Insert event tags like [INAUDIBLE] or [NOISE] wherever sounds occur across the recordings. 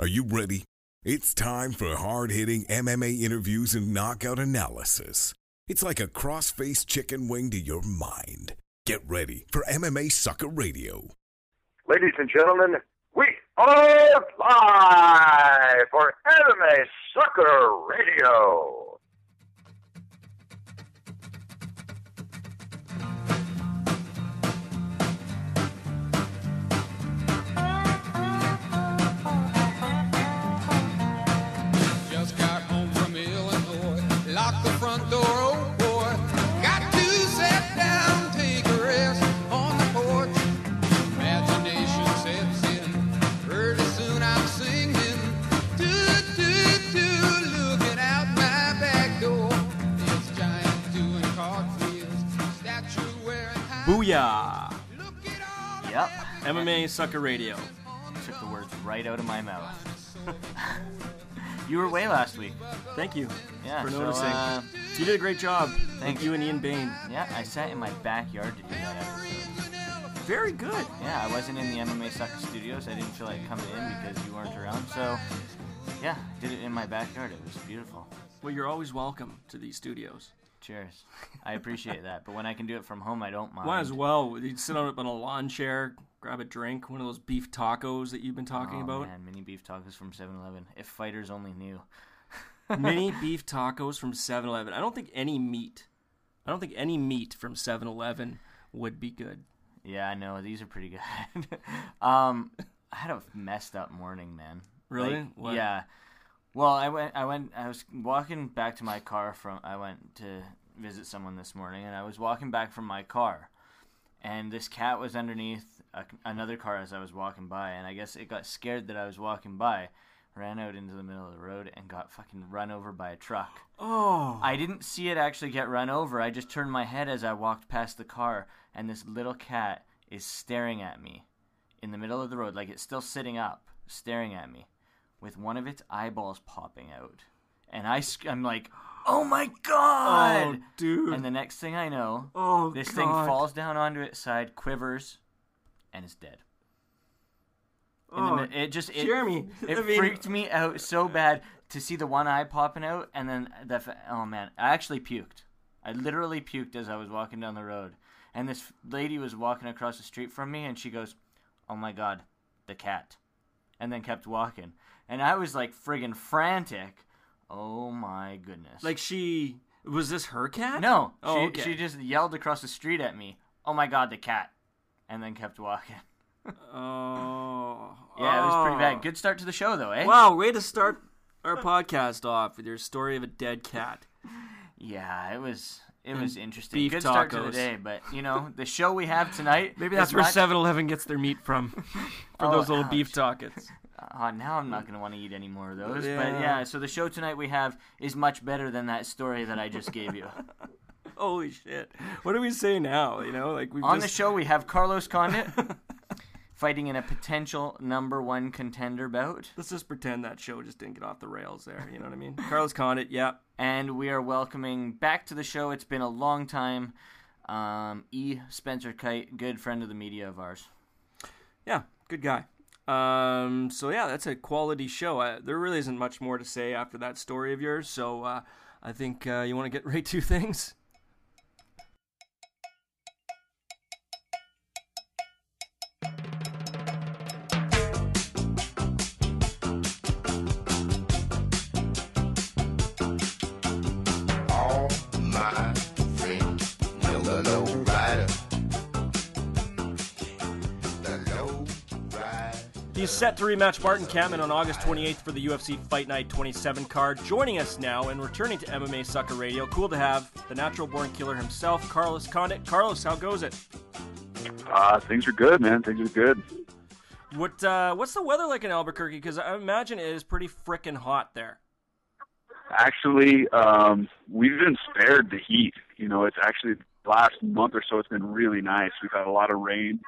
Are you ready? It's time for hard hitting MMA interviews and knockout analysis. It's like a cross faced chicken wing to your mind. Get ready for MMA Sucka Radio. Ladies and gentlemen, we are live for MMA Sucka Radio. MMA Sucka Radio. [LAUGHS] Took the words right out of my mouth. [LAUGHS] you were away last week. Thank you Yeah, for so, noticing. uh, you did a great job. Thanks. With you and Ian Bain. Yeah, I sat in my backyard to do that episode. Very good. Yeah, I wasn't in the MMA Sucka Studios. I didn't feel like coming in because you weren't around. So, yeah, did it in my backyard. It was beautiful. Well, you're always welcome to these studios. Cheers. I appreciate that. But when I can do it from home, I don't mind. [LAUGHS] Might as well. You'd sit on, it on a lawn chair, grab a drink, one of those beef tacos that you've been talking oh, about. Man, mini beef tacos from 7-Eleven. If fighters only knew. [LAUGHS] Mini beef tacos from 7 Eleven. I don't think any meat, I don't think any meat from 7 Eleven would be good. Yeah, I know these are pretty good. [LAUGHS] um, I had a messed up morning, man. Really? Like? Yeah. Well, I went. I went. I was walking back to my car from. I went to visit someone this morning, and I was walking back from my car, and this cat was underneath a, another car as I was walking by, and I guess it got scared that I was walking by, ran out into the middle of the road, and got fucking run over by a truck. Oh. I didn't see it actually get run over. I just turned my head as I walked past the car, and this little cat is staring at me in the middle of the road, like it's still sitting up, staring at me, with one of its eyeballs popping out. And I, I'm like, oh my god! Oh, dude. And the next thing I know, oh, this God. thing falls down onto its side, quivers, and is dead. In the Oh, mi- it just it, Jeremy, it I mean- freaked me out so bad to see the one eye popping out, and then the oh man, I actually puked. I literally puked as I was walking down the road, and this lady was walking across the street from me, and she goes, "Oh my god, the cat," and then kept walking, and I was like friggin' frantic. Oh my goodness! Like she was this her cat? no, Oh, she okay. she just yelled across the street at me. Oh my god, the cat, and then kept walking. [LAUGHS] Oh. Yeah, it was pretty Oh. bad. Good start to the show though, eh? Wow, way to start our podcast off with your story of a dead cat. Yeah, it was it was interesting. beef Good start to the tacos. day, but you know the show we have tonight. [LAUGHS] Maybe that's where much- 7-Eleven gets their meat from. [LAUGHS] For Oh, those little ouch. beef tacos. Uh, now I'm not gonna want to eat any more of those. But Yeah. yeah, so the show tonight we have is much better than that story that I just gave you. [LAUGHS] Holy shit. What do we say now? You know, like we On just the show we have Carlos Condit [LAUGHS] fighting in a potential number one contender bout, Let's just pretend that show just didn't get off the rails there. You know what I mean? Carlos Condit, yeah. and we are welcoming back to the show. It's been a long time. Um, E. Spencer Kyte, good friend of the media of ours. Yeah, good guy. Um, so yeah, that's a quality show. I, there really isn't much more to say after that story of yours. So uh, I think uh, you want to get right to things. He's set to rematch Martin Kampmann on August 28th for the UFC Fight Night 27 card. Joining us now and returning to MMA Sucka Radio, cool to have the natural born killer himself, Carlos Condit. Carlos, how goes it? Uh, things are good, man. Things are good. What uh, What's the weather like in Albuquerque? Because I imagine it is pretty frickin' hot there. Actually, um, we've been spared the heat. You know, it's actually last month or so. It's been really nice. We've had a lot of rain,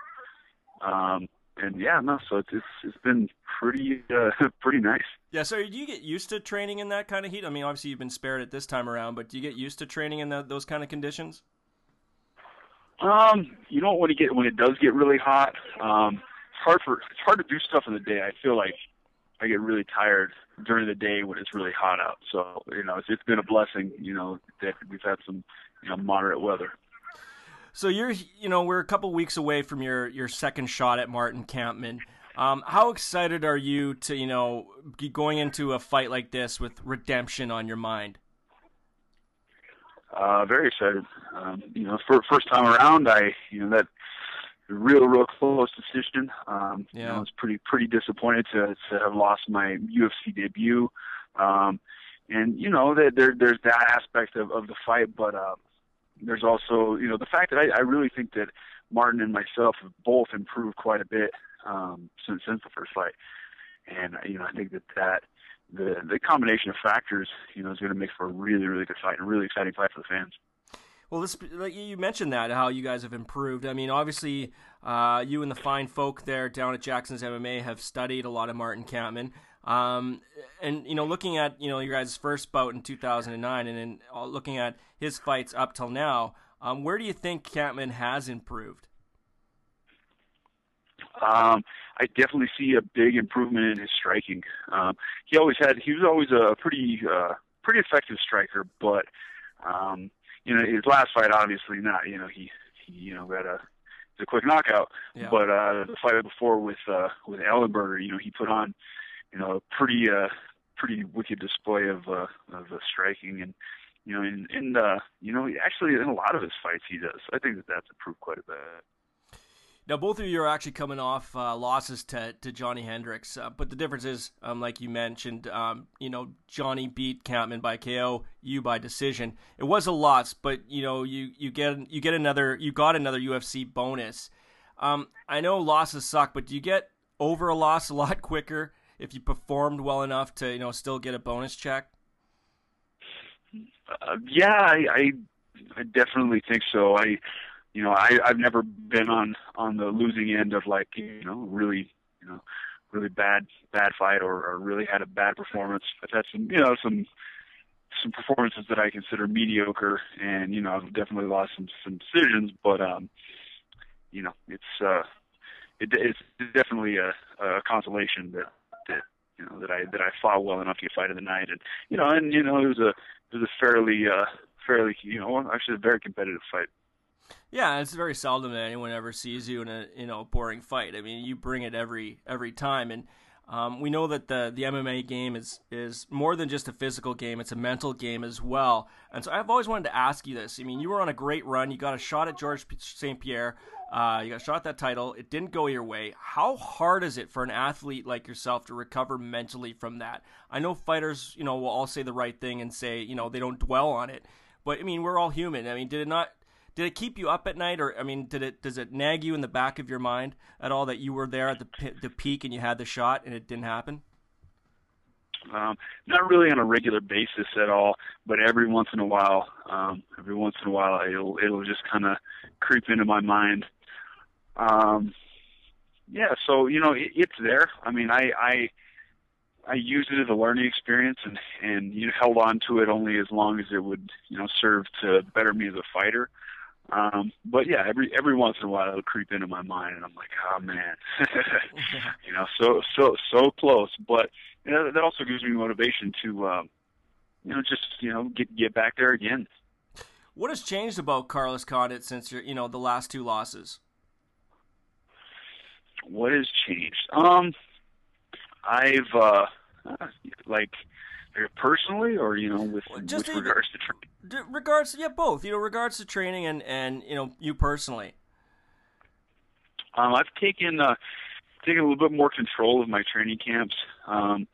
um, and yeah, no. So it's it's, it's been pretty uh, [LAUGHS] pretty nice. Yeah, so do you get used to training in that kind of heat? I mean, obviously you've been spared it this time around, but do you get used to training in that, those kind of conditions? Um, you know, when it get when it does get really hot, um, it's hard for it's hard to do stuff in the day. I feel like I get really tired during the day when it's really hot out. So you know, it's, it's been a blessing. You know that we've had some you know moderate weather. So you're, you know, we're a couple weeks away from your your second shot at Martin Kampmann. Um, how excited are you to, you know, be going into a fight like this with redemption on your mind? Uh, very excited. Um, you know, for first time around, I, you know, that real, real close decision. Um, Yeah. You know, I was pretty, pretty disappointed to to have lost my UFC debut. Um, and you know, that there, there's that aspect of, of the fight, but uh, there's also, you know, the fact that I, I really think that Martin and myself have both improved quite a bit um, since since the first fight, and you know, I think that that the the combination of factors, you know, is going to make for a really, really good fight and really exciting fight for the fans. Well, this you mentioned that how you guys have improved. I mean, obviously, uh, you and the fine folk there down at Jackson's MMA have studied a lot of Martin Kampmann. Um, and you know, looking at you know your guys' first bout in 2009, and then uh, looking at his fights up till now, um, where do you think Kampmann has improved? Um, I definitely see a big improvement in his striking. Um, he always had, he was always a pretty, uh, pretty effective striker, but, um, you know, his last fight, obviously not, you know, he, he you know, got a, a quick knockout, Yeah. but, uh, the fight before with, uh, with Ellenberger, you know, he put on, you know, a pretty, uh, pretty wicked display of, uh, of uh, striking and, you know, and, and, uh, you know, actually in a lot of his fights he does. I think that that's improved quite a bit. Now, both of you are actually coming off uh, losses to, to Johnny Hendricks, uh, but the difference is, um, like you mentioned, um, you know, Johnny beat Kampmann by KO, you by decision. It was a loss, but you know, you, you get you get another you got another UFC bonus. Um, I know losses suck, but do you get over a loss a lot [LAUGHS] quicker if you performed well enough to you know still get a bonus check? Uh, yeah, I, I I definitely think so. I you know, I I've never been on on the losing end of like, you know, really, you know, really bad bad fight or, or really had a bad performance. I've had some, you know, some some performances that I consider mediocre and, you know, I've definitely lost some some decisions, but um you know, it's uh it, it's definitely a, a consolation that you know that I that I fought well enough to get fight of the night, and you know, and you know, it was a it was a fairly uh fairly you know actually a very competitive fight. Yeah, it's very seldom that anyone ever sees you in a you know boring fight. I mean, you bring it every every time, and um, we know that the the MMA game is is more than just a physical game; it's a mental game as well. And so, I've always wanted to ask you this. I mean, you were on a great run. You got a shot at George St. Pierre. Uh, you got shot that title. It didn't go your way. How hard is it for an athlete like yourself to recover mentally from that? I know fighters, you know, will all say the right thing and say, you know, they don't dwell on it. But I mean, we're all human. I mean, did it not did it keep you up at night or i mean did it does it nag you in the back of your mind at all that you were there at the the peak and you had the shot and it didn't happen Um, not really on a regular basis at all, but every once in a while, um, every once in a while, it'll it'll just kind of creep into my mind. Um, yeah, so you know, it, it's there. I mean, I I I used it as a learning experience, and and you know, held on to it only as long as it would you know serve to better me as a fighter. Um, but yeah, every every once in a while it'll creep into my mind, and I'm like, oh man, [LAUGHS] you know, so so so close. But you know, that also gives me motivation to, um, you know, just you know get get back there again. what has changed about carlos condit since your you know the last two losses What has changed? Um, I've uh, like personally, or you know, with Just with regards to training. Regards yeah both you know regards to training and and you know you personally Um, I've taken uh, taken a little bit more control of my training camps. Um,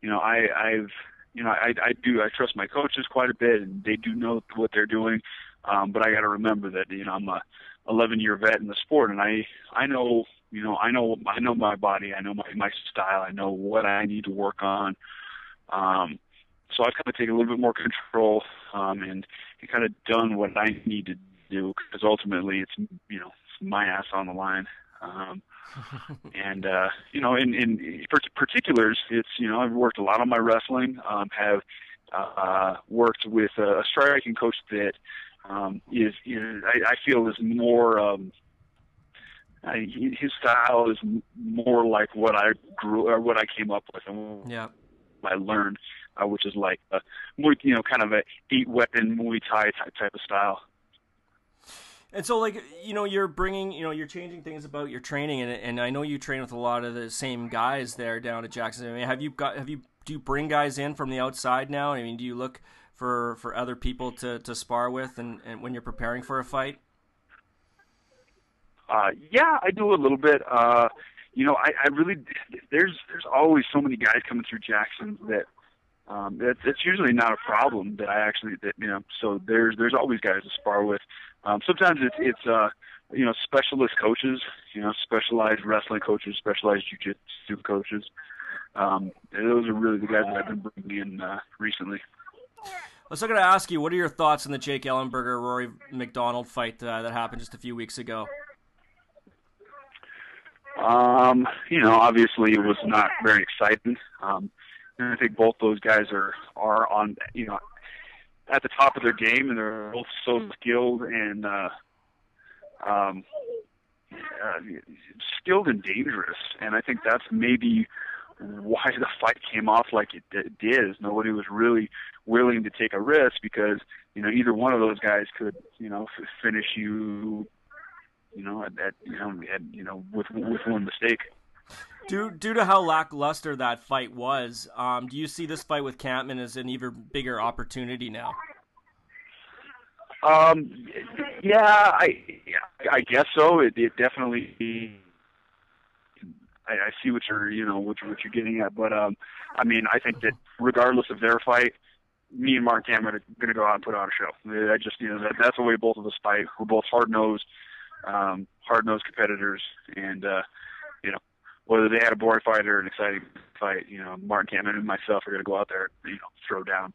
you know, I, I've you know I, I do I trust my coaches quite a bit, and they do know what they're doing. Um, but I got to remember that you know I'm a 11 year vet in the sport, and I I know you know I know I know my body, I know my my style, I know what I need to work on. Um, so I've kind of taken a little bit more control um, and, and kind of done what I need to do because ultimately it's you know it's my ass on the line. Um, [LAUGHS] and uh, you know, in in part- particulars, it's you know I've worked a lot on my wrestling. Um, have uh, worked with a striking coach that um, is, is I, I feel is more um, he, his style is more like what I grew or what I came up with and Yeah. what I learned, uh, which is like a Muay, you know, kind of a eight weapon Muay Thai type, type of style. And so, like, you know, you're bringing, you know, you're changing things about your training, and and I know you train with a lot of the same guys there down at Jackson. I mean, have you got, have you, do you bring guys in from the outside now? I mean, do you look for for other people to to spar with, and, and when you're preparing for a fight? Uh, yeah, I do a little bit. Uh, you know, I, I really there's there's always so many guys coming through Jackson that um, that's it's usually not a problem that I actually that you know. So there's there's always guys to spar with. Um, sometimes it's it's uh, you know specialist coaches, you know specialized wrestling coaches, specialized jiu-jitsu coaches. Um, those are really the guys that I've been bringing in uh, recently. Let's going to ask you, what are your thoughts on the Jake Ellenberger Rory MacDonald fight uh, that happened just a few weeks ago? Um, you know, obviously it was not very exciting. Um, and I think both those guys are are on you know at the top of their game, and they're both so skilled and uh, um, uh, skilled and dangerous. And I think that's maybe why the fight came off like it d- did. Is nobody was really willing to take a risk because you know either one of those guys could you know f- finish you you know at, at you know at, you know with with one mistake. Due, due to how lackluster that fight was, um, do you see this fight with Kampmann as an even bigger opportunity now? Um, yeah, I I guess so. It, it definitely. I, I see what you're you know what you're, what you're getting at, but um, I mean I think that regardless of their fight, me and Martin Kampmann are going to go out and put on a show. I just you know that that's the way both of us fight. We're both hard nosed, um, hard nosed competitors, and uh, you know whether they had a boring fight or an exciting fight, you know Martin Kampmann and myself are going to go out there, you know, throw down.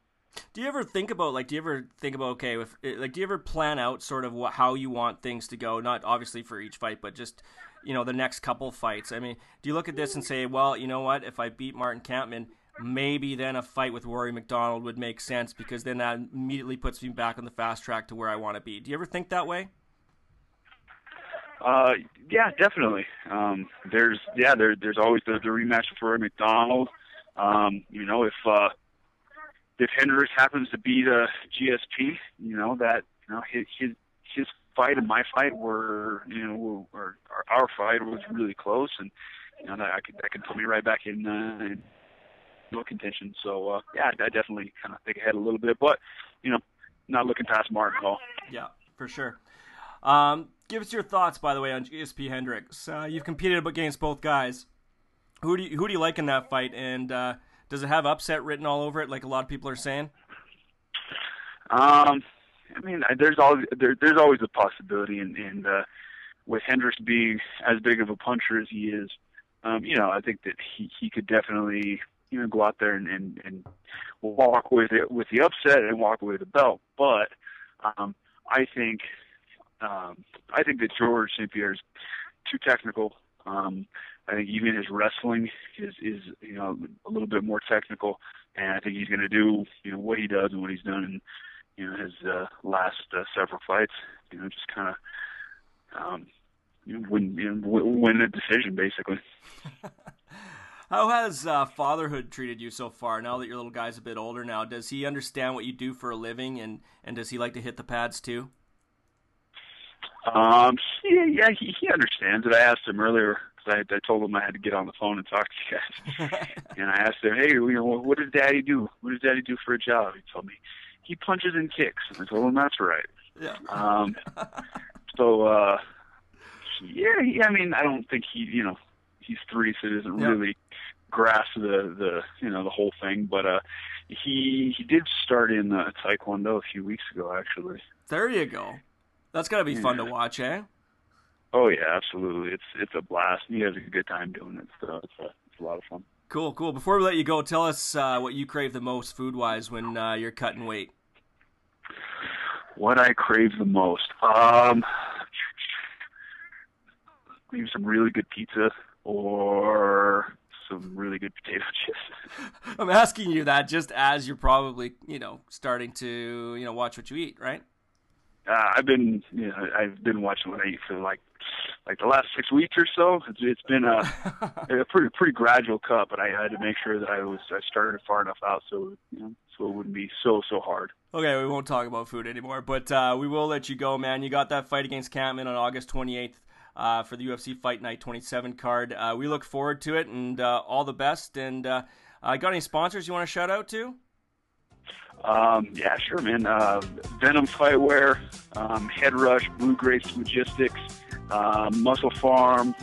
Do you ever think about like? Do you ever think about okay, if like, do you ever plan out sort of what, how you want things to go? Not obviously for each fight, but just you know the next couple fights. I mean, do you look at this and say, well, you know what? If I beat Martin Kampmann, maybe then a fight with Rory MacDonald would make sense because then that immediately puts me back on the fast track to where I want to be. Do you ever think that way? Uh, yeah, definitely. Um, there's yeah, there there's always the, the rematch for MacDonald. Um, you know, if uh, if Hendricks happens to beat the GSP, you know that you know his his, his fight and my fight were you know or our, our fight was really close, and you know that I could that could put me right back in. Uh, in no contention. So uh, yeah, I definitely kind of think ahead a little bit, but you know, not looking past Martin at all. Yeah, for sure. Um, give us your thoughts, by the way, on GSP Hendricks. Uh, you've competed against both guys. Who do you, who do you like in that fight? And uh, does it have upset written all over it, like a lot of people are saying? Um, I mean, there's always there, there's always a possibility, and, and uh, with Hendricks being as big of a puncher as he is, um, you know, I think that he he could definitely you know go out there and and, and walk with it with the upset and walk away with the belt. But um, I think um, I think that George St. Pierre is too technical. Um, I think even his wrestling is is you know a little bit more technical, and I think he's going to do you know what he does and what he's done in you know his uh, last uh, several fights. You know, just kind of um, you know, win you know, win a decision basically. [LAUGHS] How has uh, fatherhood treated you so far? Now that your little guy's a bit older now, does he understand what you do for a living, and and does he like to hit the pads too? Um, yeah, yeah, he, he understands it. I asked him earlier because I, I told him I had to get on the phone and talk to you guys, [LAUGHS] and I asked him, "Hey, you know, what does Daddy do? What does Daddy do for a job?" He told me he punches and kicks, and I told him that's right. Yeah. Um, so uh, yeah, he, I mean, I don't think he, you know, he's three, so he doesn't Yeah. really grasp the the you know the whole thing. But uh, he he did start in uh, Taekwondo a few weeks ago, actually. There you go. That's gotta be fun to watch, eh? Oh yeah, absolutely. It's it's a blast. He has a good time doing it. So it's a, it's a lot of fun. Cool, cool. Before we let you go, tell us uh, what you crave the most food wise when uh, you're cutting weight. What I crave the most, um, maybe some really good pizza or some really good potato [LAUGHS] chips. I'm asking you that just as you're probably, you know, starting to, you know, watch what you eat, right? Uh, I've been, you know, I've been watching what I eat for like like the last six weeks or so. It's, it's been a, [LAUGHS] a pretty pretty gradual cut, but I had to make sure that I was I started far enough out so you know so it wouldn't be so so hard. Okay, we won't talk about food anymore, but uh, we will let you go, man. You got that fight against Kampmann on August 28th uh, for the UFC Fight Night 27 card. Uh, we look forward to it, and uh, all the best. And uh, uh, got any sponsors you want to shout out to? Um, yeah, sure, man. Uh, Venom Fightwear, um, Head Rush, Blue Grace Logistics, uh, MusclePharm,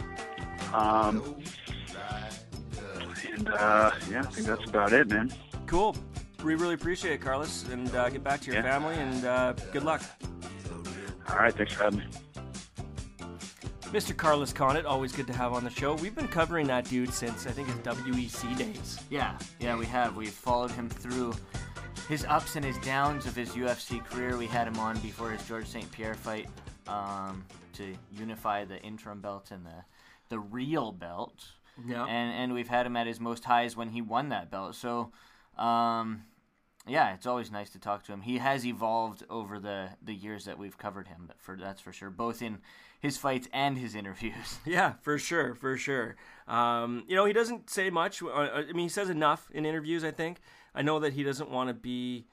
um, and uh, yeah, I think that's about it, man. Cool. We really appreciate it, Carlos, and uh, get back to your Yeah. family, and uh, good luck. All right, thanks for having me. Mr. Carlos Condit, always good to have on the show. We've been covering that dude since I think his WEC days. Yeah, yeah, we have. We've followed him through his ups and his downs of his UFC career. We had him on before his George St. Pierre fight um, to unify the interim belt and the the real belt. Yeah. And and we've had him at his most highs when he won that belt. So, um, yeah, it's always nice to talk to him. He has evolved over the the years that we've covered him. But for that's for sure, both in his fights and his interviews. [LAUGHS] Yeah, for sure, for sure. Um, you know, he doesn't say much. Uh, I mean, he says enough in interviews. I think. I know that he doesn't want to be,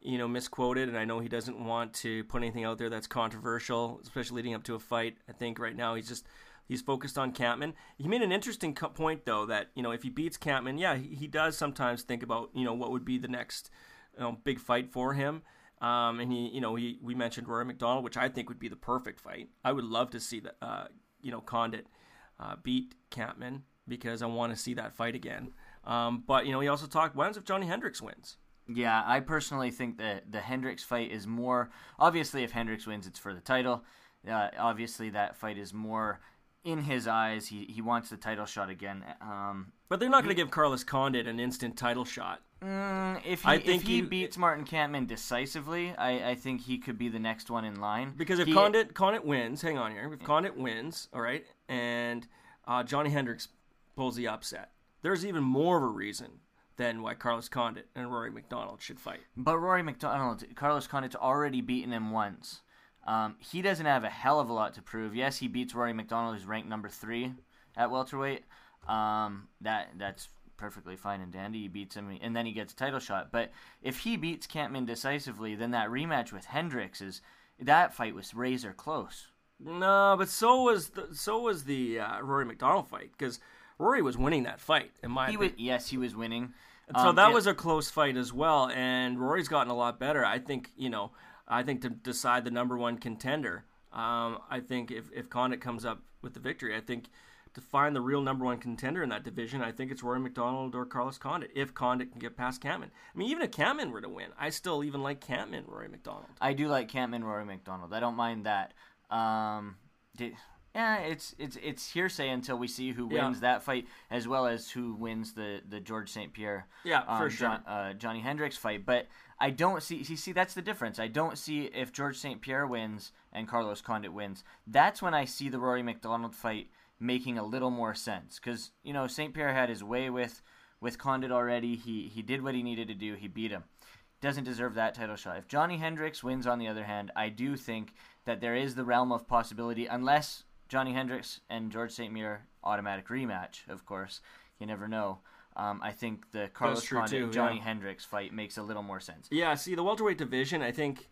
you know, misquoted, and I know he doesn't want to put anything out there that's controversial, especially leading up to a fight. I think right now he's just he's focused on Kampmann. He made an interesting co- point though that you know if he beats Kampmann, yeah, he, he does sometimes think about you know what would be the next you know, big fight for him. Um, and he, you know, he, we mentioned Rory MacDonald, which I think would be the perfect fight. I would love to see that, uh, you know, Condit uh, beat Kampmann because I want to see that fight again. Um, but you know, he also talked, what happens if Johnny Hendricks wins? Yeah, I personally think that the Hendricks fight is more. Obviously, if Hendricks wins, it's for the title. Uh, obviously, that fight is more in his eyes. He he wants the title shot again. Um, But they're not going to give Carlos Condit an instant title shot. mm, if he, I if think he he- beats Martin Kampmann decisively, I, I think he could be the next one in line. Because if He- Condit Condit wins, hang on here. If Condit wins, all right, and uh, Johnny Hendricks pulls the upset, there's even more of a reason than why Carlos Condit and Rory MacDonald should fight. But Rory MacDonald, Carlos Condit's already beaten him once. Um, he doesn't have a hell of a lot to prove. Yes, he beats Rory MacDonald, who's ranked number three at welterweight. Um, that that's perfectly fine and dandy. He beats him, and then he gets a title shot. But if he beats Kampmann decisively, then that rematch with Hendricks is that fight was razor close. No, but so was the so was the uh, Rory MacDonald fight because Rory was winning that fight in my He was yes, he was winning. So Um, that yeah. was a close fight as well, and Rory's gotten a lot better. I think you know, I think to decide the number one contender, um, I think if if Condit comes up with the victory, I think to find the real number one contender in that division, I think it's Rory MacDonald or Carlos Condit. If Condit can get past Kampmann, I mean, even if Kampmann were to win, I still even like Kampmann Rory MacDonald. I do like Kampmann Rory MacDonald. I don't mind that. Um, di- yeah, it's it's it's hearsay until we see who Yeah. wins that fight, as well as who wins the the George St. Pierre. Yeah, um, for sure. John, uh, Johnny Hendricks fight. But I don't see. See, see, that's the difference. I don't see if George St. Pierre wins and Carlos Condit wins. That's when I see the Rory MacDonald fight making a little more sense. Because you know St. Pierre had his way with with Condit already. He he did what he needed to do. He beat him doesn't deserve that title shot. If Johnny Hendricks wins, on the other hand, I do think that there is the realm of possibility, unless Johnny Hendricks and George St. Pierre automatic rematch, of course. You never know. Um, I think the Carlos Condit Johnny yeah. Hendricks fight makes a little more sense. Yeah, see the welterweight division. I think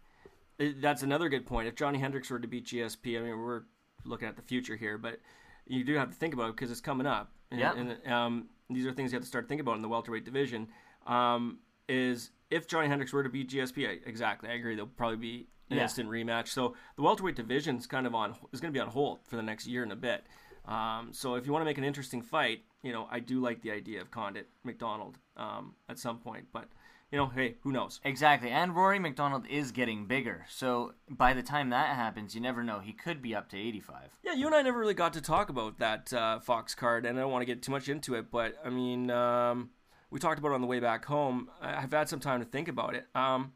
that's another good point. If Johnny Hendricks were to beat GSP, I mean we're looking at the future here, but you do have to think about it because it's coming up. And, Yeah. and um, these are things you have to start thinking about in the welterweight division. Um, is if Johnny Hendricks were to beat GSP, I, exactly, I agree. There'll probably be an Yeah. instant rematch. So the welterweight division is kind of on is going to be on hold for the next year and a bit. Um, so if you want to make an interesting fight, you know, I do like the idea of Condit MacDonald um, at some point, but you know, hey, who knows? Exactly, and Rory MacDonald is getting bigger, so by the time that happens, you never know. He could be up to 85. Yeah, you and I never really got to talk about that uh, Fox card, and I don't want to get too much into it, but I mean, um, we talked about it on the way back home. I've had some time to think about it. Um,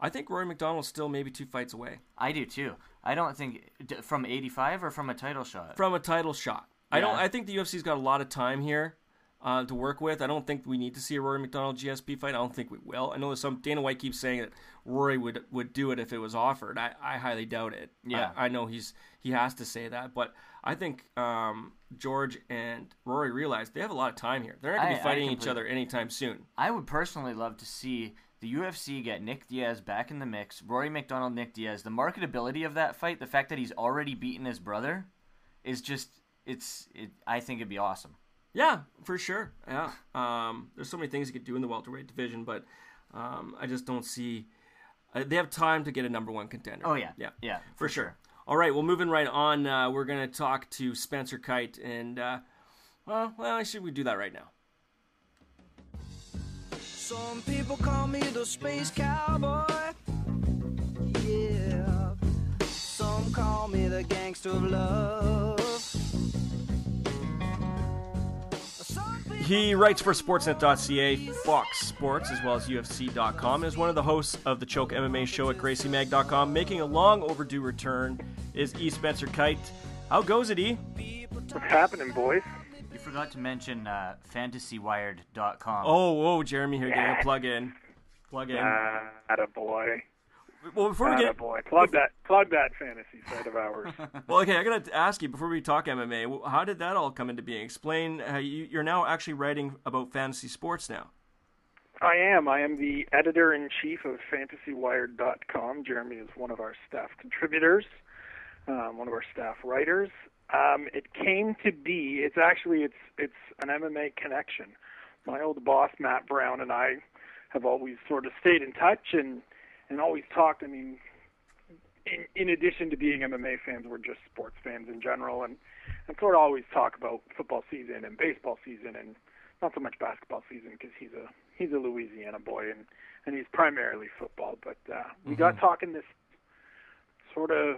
I think Rory MacDonald's still maybe two fights away I do too. I don't think from 85 or from a title shot. from a title shot. I don't. I think the UFC's got a lot of time here. uh, to work with. I don't think we need to see a Rory MacDonald GSP fight. I don't think we will. I know there's some Dana White keeps saying that Rory would would do it if it was offered. I, I highly doubt it. Yeah. I, I know he's he has to say that, but I think um, George and Rory realize they have a lot of time here. They're not going to be fighting each other anytime soon. I would personally love to see the UFC get Nick Diaz back in the mix. Rory MacDonald, Nick Diaz. The marketability of that fight, the fact that he's already beaten his brother, is just it's. It, I think it'd be awesome. Yeah, for sure. Yeah. Um, there's so many things you could do in the welterweight division, but um, I just don't see. Uh, they have time to get a number one contender. Oh yeah, yeah, yeah, for sure. All right, well, moving right on, uh, we're going to talk to Spencer Kyte, and uh, well, well, should we do that right now? Some people call me the space cowboy. Yeah. Some call me the gangster of love. He writes for Sportsnet.ca, Fox Sports, as well as UFC.com, and is one of the hosts of the Choke MMA show at GracieMag.com. Making a long overdue return is E. Spencer Kyte. How goes it, E? What's happening, boys? You forgot to mention uh, FantasyWired.com. Oh, oh, Jeremy here getting a plug in. Plug in. Uh, a boy. well, before we get boy. Plug that. Plug that fantasy side of ours. [LAUGHS] well, okay, I gotta ask you before we talk MMA. How did that all come into being? Explain how you, you're now actually writing about fantasy sports now. I am. I am the editor in chief of FantasyWired.com. Jeremy is one of our staff contributors, um, one of our staff writers. Um, it came to be. It's actually it's it's an MMA connection. My old boss Matt Brown and I have always sort of stayed in touch and and always talked. I mean, in, in addition to being MMA fans, we're just sports fans in general, and and sort of always talk about football season and baseball season and not so much basketball season because he's a he's a Louisiana boy and and he's primarily football. But uh, we got talking this sort of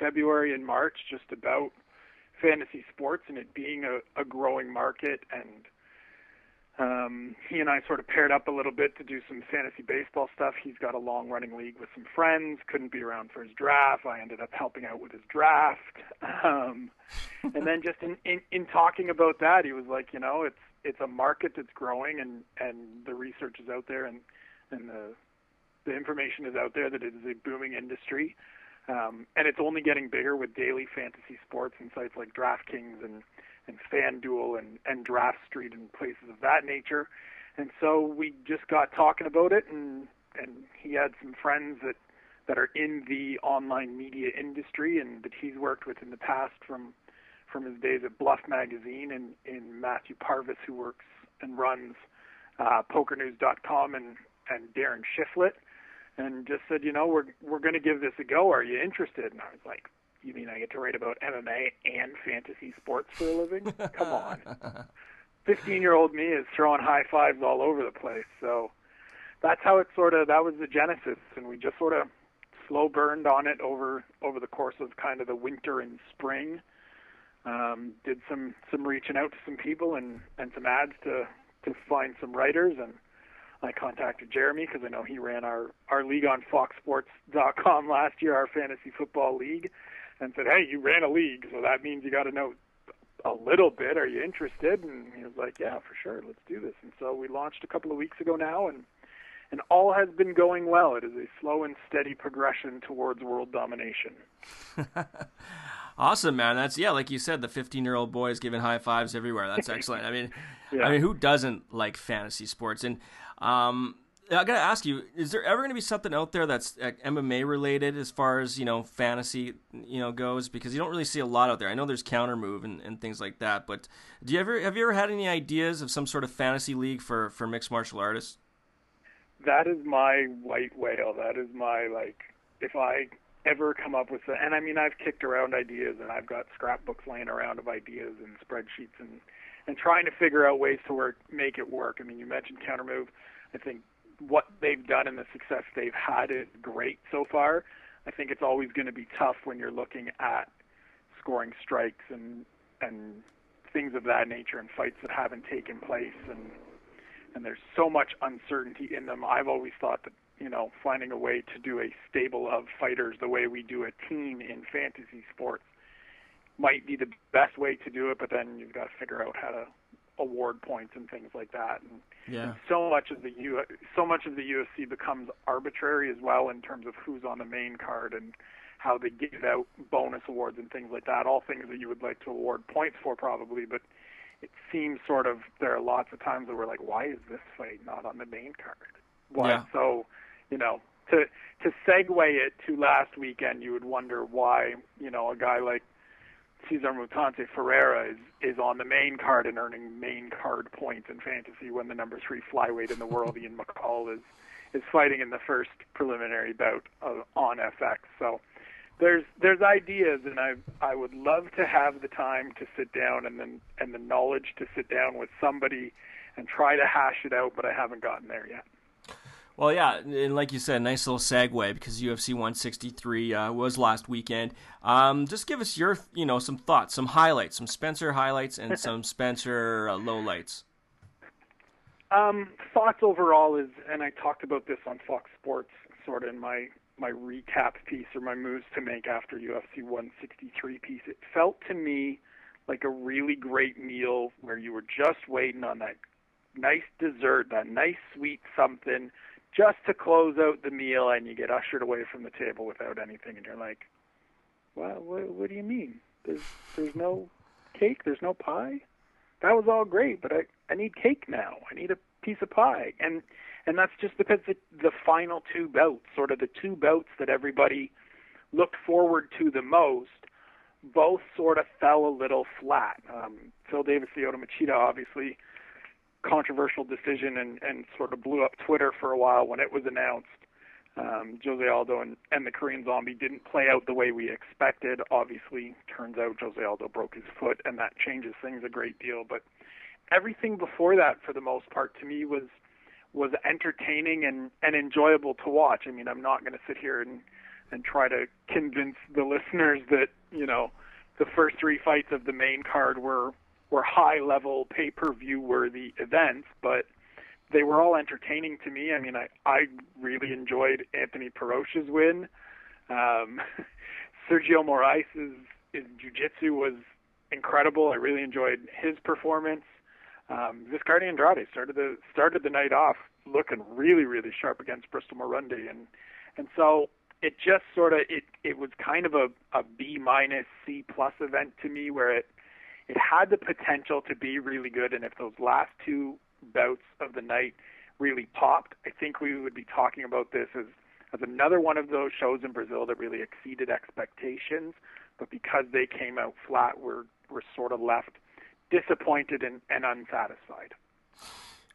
February and March just about fantasy sports and it being a, a growing market and um, he and I sort of paired up a little bit to do some fantasy baseball stuff. He's got a long running league with some friends, couldn't be around for his draft. I ended up helping out with his draft. [LAUGHS] Um, and then just in, in, in talking about that, he was like, you know, it's it's a market that's growing and, and the research is out there and, and the the information is out there that it is a booming industry. Um, and it's only getting bigger with daily fantasy sports and sites like DraftKings and and FanDuel and and Draft Street and places of that nature. And so we just got talking about it, and and he had some friends that that are in the online media industry and that he's worked with in the past from from his days at Bluff Magazine and in Matthew Parvis, who works and runs uh, PokerNews.com, and and Darren Shiflett, and just said, you know, we're we're going to give this a go. Are you interested? And I was like, you mean I get to write about MMA and fantasy sports for a living? Come on. [LAUGHS] 15 year old me is throwing high fives all over the place. So that's how it sort of, that was the genesis. And we just sort of slow burned on it over, over the course of kind of the winter and spring. Um, did some, some reaching out to some people and, and some ads to, to find some writers. And I contacted Jeremy because I know he ran our, our league on foxsports.com [LAUGHS] last year, our fantasy football league and said, "Hey, you ran a league, so that means you got to know a little bit. Are you interested?" And he was like, "Yeah, for sure. Let's do this." And so we launched a couple of weeks ago now, and and all has been going well. It is a slow and steady progression towards world domination. [LAUGHS] Awesome, man. That's yeah, like you said, the 15 year old boy is giving high fives everywhere. That's excellent. I mean, [LAUGHS] Yeah. I mean, who doesn't like fantasy sports? And um, I gotta ask you, is there ever gonna be something out there that's uh, MMA related as far as you know fantasy you know goes? Because you don't really see a lot out there. I know there's counter move and, and things like that, but do you ever have you ever had any ideas of some sort of fantasy league for for mixed martial artists? That is my white whale. That is my like. If I ever come up with, and I mean, I've kicked around ideas, and I've got scrapbooks laying around of ideas and spreadsheets, and and trying to figure out ways to work, make it work. I mean, you mentioned counter move. I think what they've done and the success they've had is great so far. I think it's always going to be tough when you're looking at scoring strikes and and things of that nature and fights that haven't taken place and and there's so much uncertainty in them. I've always thought that you know finding a way to do a stable of fighters the way we do a team in fantasy sports might be the best way to do it, but then you've got to figure out how to award points and things like that. And, Yeah. and so much of the U so much of the UFC becomes arbitrary as well in terms of who's on the main card and how they give out bonus awards and things like that. All things that you would like to award points for probably, but it seems sort of there are lots of times that we're like, why is this fight not on the main card? Why Yeah. so you know, to to segue it to last weekend you would wonder why, you know, a guy like Cesar Mutante Ferreira is is on the main card and earning main card points in fantasy when the number three flyweight in the world, Ian McCall, is is fighting in the first preliminary bout of, on FX. So there's there's ideas, and I I would love to have the time to sit down and then and the knowledge to sit down with somebody and try to hash it out, but I haven't gotten there yet. Well, yeah, and like you said, nice little segue because UFC 163 uh, was last weekend. Um, just give us your, you know, some thoughts, some highlights, some Spencer highlights, and [LAUGHS] some Spencer uh, lowlights. Um, thoughts overall is, and I talked about this on Fox Sports, sort of in my my recap piece or my moves to make after UFC 163 piece. It felt to me like a really great meal where you were just waiting on that nice dessert, that nice sweet something, just to close out the meal, and you get ushered away from the table without anything, and you're like, "Well, what, what do you mean? There's there's no cake, there's no pie." that was all great, but I I need cake now. I need a piece of pie, and and that's just because the the final two bouts, sort of the two bouts that everybody looked forward to the most, both sort of fell a little flat. Um, Phil Davis, Lyoto Machida, obviously controversial decision and and sort of blew up Twitter for a while when it was announced. Um, Jose Aldo and, and the Korean Zombie didn't play out the way we expected. Obviously, turns out Jose Aldo broke his foot, and that changes things a great deal. But everything before that, for the most part, to me was was entertaining and, and enjoyable to watch. I mean, I'm not going to sit here and and try to convince the [LAUGHS] listeners that you know the first three fights of the main card were were high level pay per view worthy events, but they were all entertaining to me. I mean, I I really enjoyed Anthony Perosh's win. Um, [LAUGHS] Sergio Moraes' his jiu-jitsu was incredible. I really enjoyed his performance. Um, Viscardi Andrade started the started the night off looking really really sharp against Bristol Marunde, and and so it just sort of it it was kind of a a B minus C plus event to me where it it had the potential to be really good, and if those last two bouts of the night really popped, I think we would be talking about this as as another one of those shows in Brazil that really exceeded expectations. But because they came out flat, we're we're sort of left disappointed and, and unsatisfied.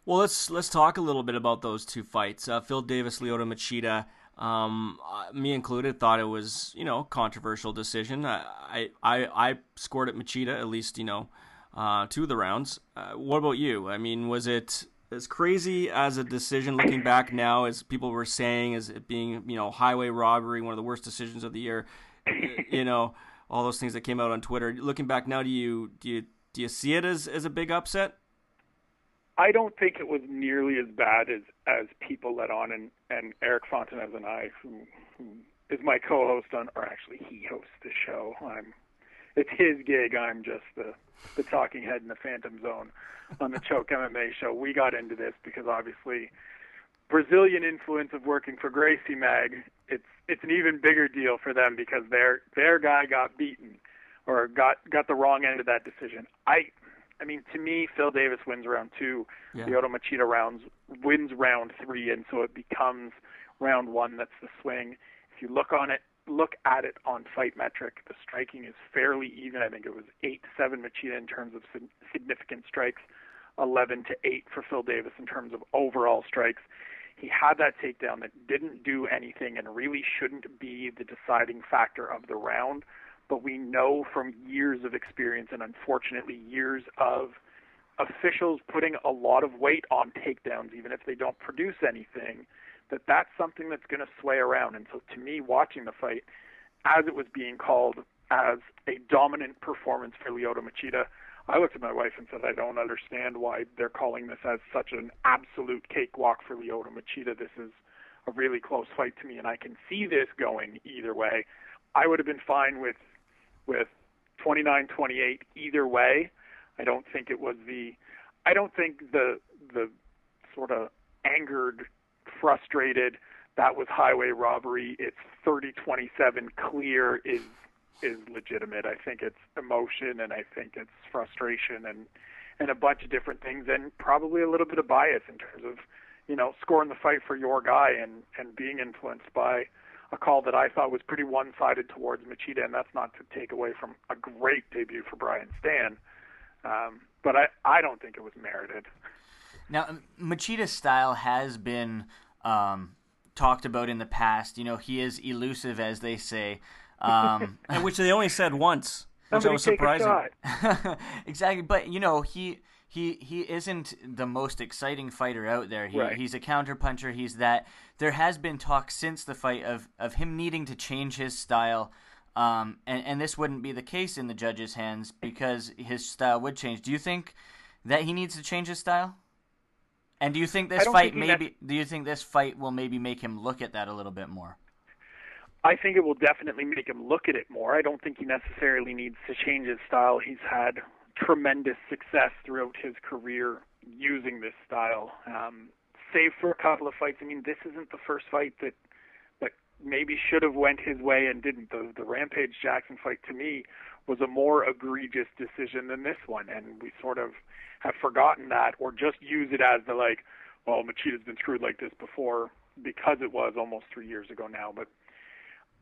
Well, let's let's talk a little bit about those two fights. Uh, Phil Davis, Lyoto Machida. Um, uh, me included, thought it was you know controversial decision. I I I scored at Machida at least you know uh, two of the rounds. Uh, what about you? I mean, was it as crazy as a decision looking back now as people were saying as it being you know highway robbery, one of the worst decisions of the year? you know all those things that came out on Twitter. Looking back now, do you do you do you see it as as a big upset? I don't think it was nearly as bad as as people let on, and and Eric Fontenez and I, who, who is my co-host on, or actually he hosts the show. I'm, it's his gig. I'm just the the talking head in the Phantom Zone on the Choke MMA show. We got into this because obviously Brazilian influence of working for Gracie Mag. It's it's an even bigger deal for them because their their guy got beaten or got got the wrong end of that decision. I I mean, to me, Phil Davis wins round two. Yeah. Lyoto Machida rounds wins round three, and so it becomes round one. That's the swing. If you look on it, look at it on Fight Metric, the striking is fairly even. I think it was eight to seven Machida in terms of significant strikes, eleven to eight for Phil Davis in terms of overall strikes. He had that takedown that didn't do anything and really shouldn't be the deciding factor of the round but we know from years of experience and unfortunately years of officials putting a lot of weight on takedowns, even if they don't produce anything, that that's something that's going to sway around. And so, to me, watching the fight, as it was being called as a dominant performance for Lyoto Machida, I looked at my wife and said, I don't understand why they're calling this as such an absolute cakewalk for Lyoto Machida. This is a really close fight to me, and I can see this going either way. I would have been fine with with 29-28 either way. I don't think it was the I don't think the the sort of angered, frustrated, that was highway robbery. It's 30-27 clear is is legitimate. I think it's emotion and I think it's frustration and and a bunch of different things and probably a little bit of bias in terms of you know scoring the fight for your guy and and being influenced by a call that I thought was pretty one-sided towards Machida, and that's not to take away from a great debut for Brian Stann. Um, but I, I don't think it was merited. Now, Machida's style has been um, talked about in the past. You know, he is elusive, as they say. Um, [LAUGHS] and which they only said once, which Somebody was take surprising. [LAUGHS] exactly, but you know he he he isn't the most exciting fighter out there. He, Right. He's a counterpuncher. He's that. There has been talk since the fight of of him needing to change his style. Um, and, and this wouldn't be the case in the judge's hands because his style would change. Do you think that he needs to change his style? And do you think this fight think maybe? Do you think this fight will maybe make him look at that a little bit more? I think it will definitely make him look at it more. I don't think he necessarily needs to change his style. He's had tremendous success throughout his career using this style. Um, save for a couple of fights. I mean, this isn't the first fight that that maybe should have went his way and didn't. The the Rampage Jackson fight to me was a more egregious decision than this one, and we sort of have forgotten that or just use it as the like, well, Machida's been screwed like this before because it was almost three years ago now, but.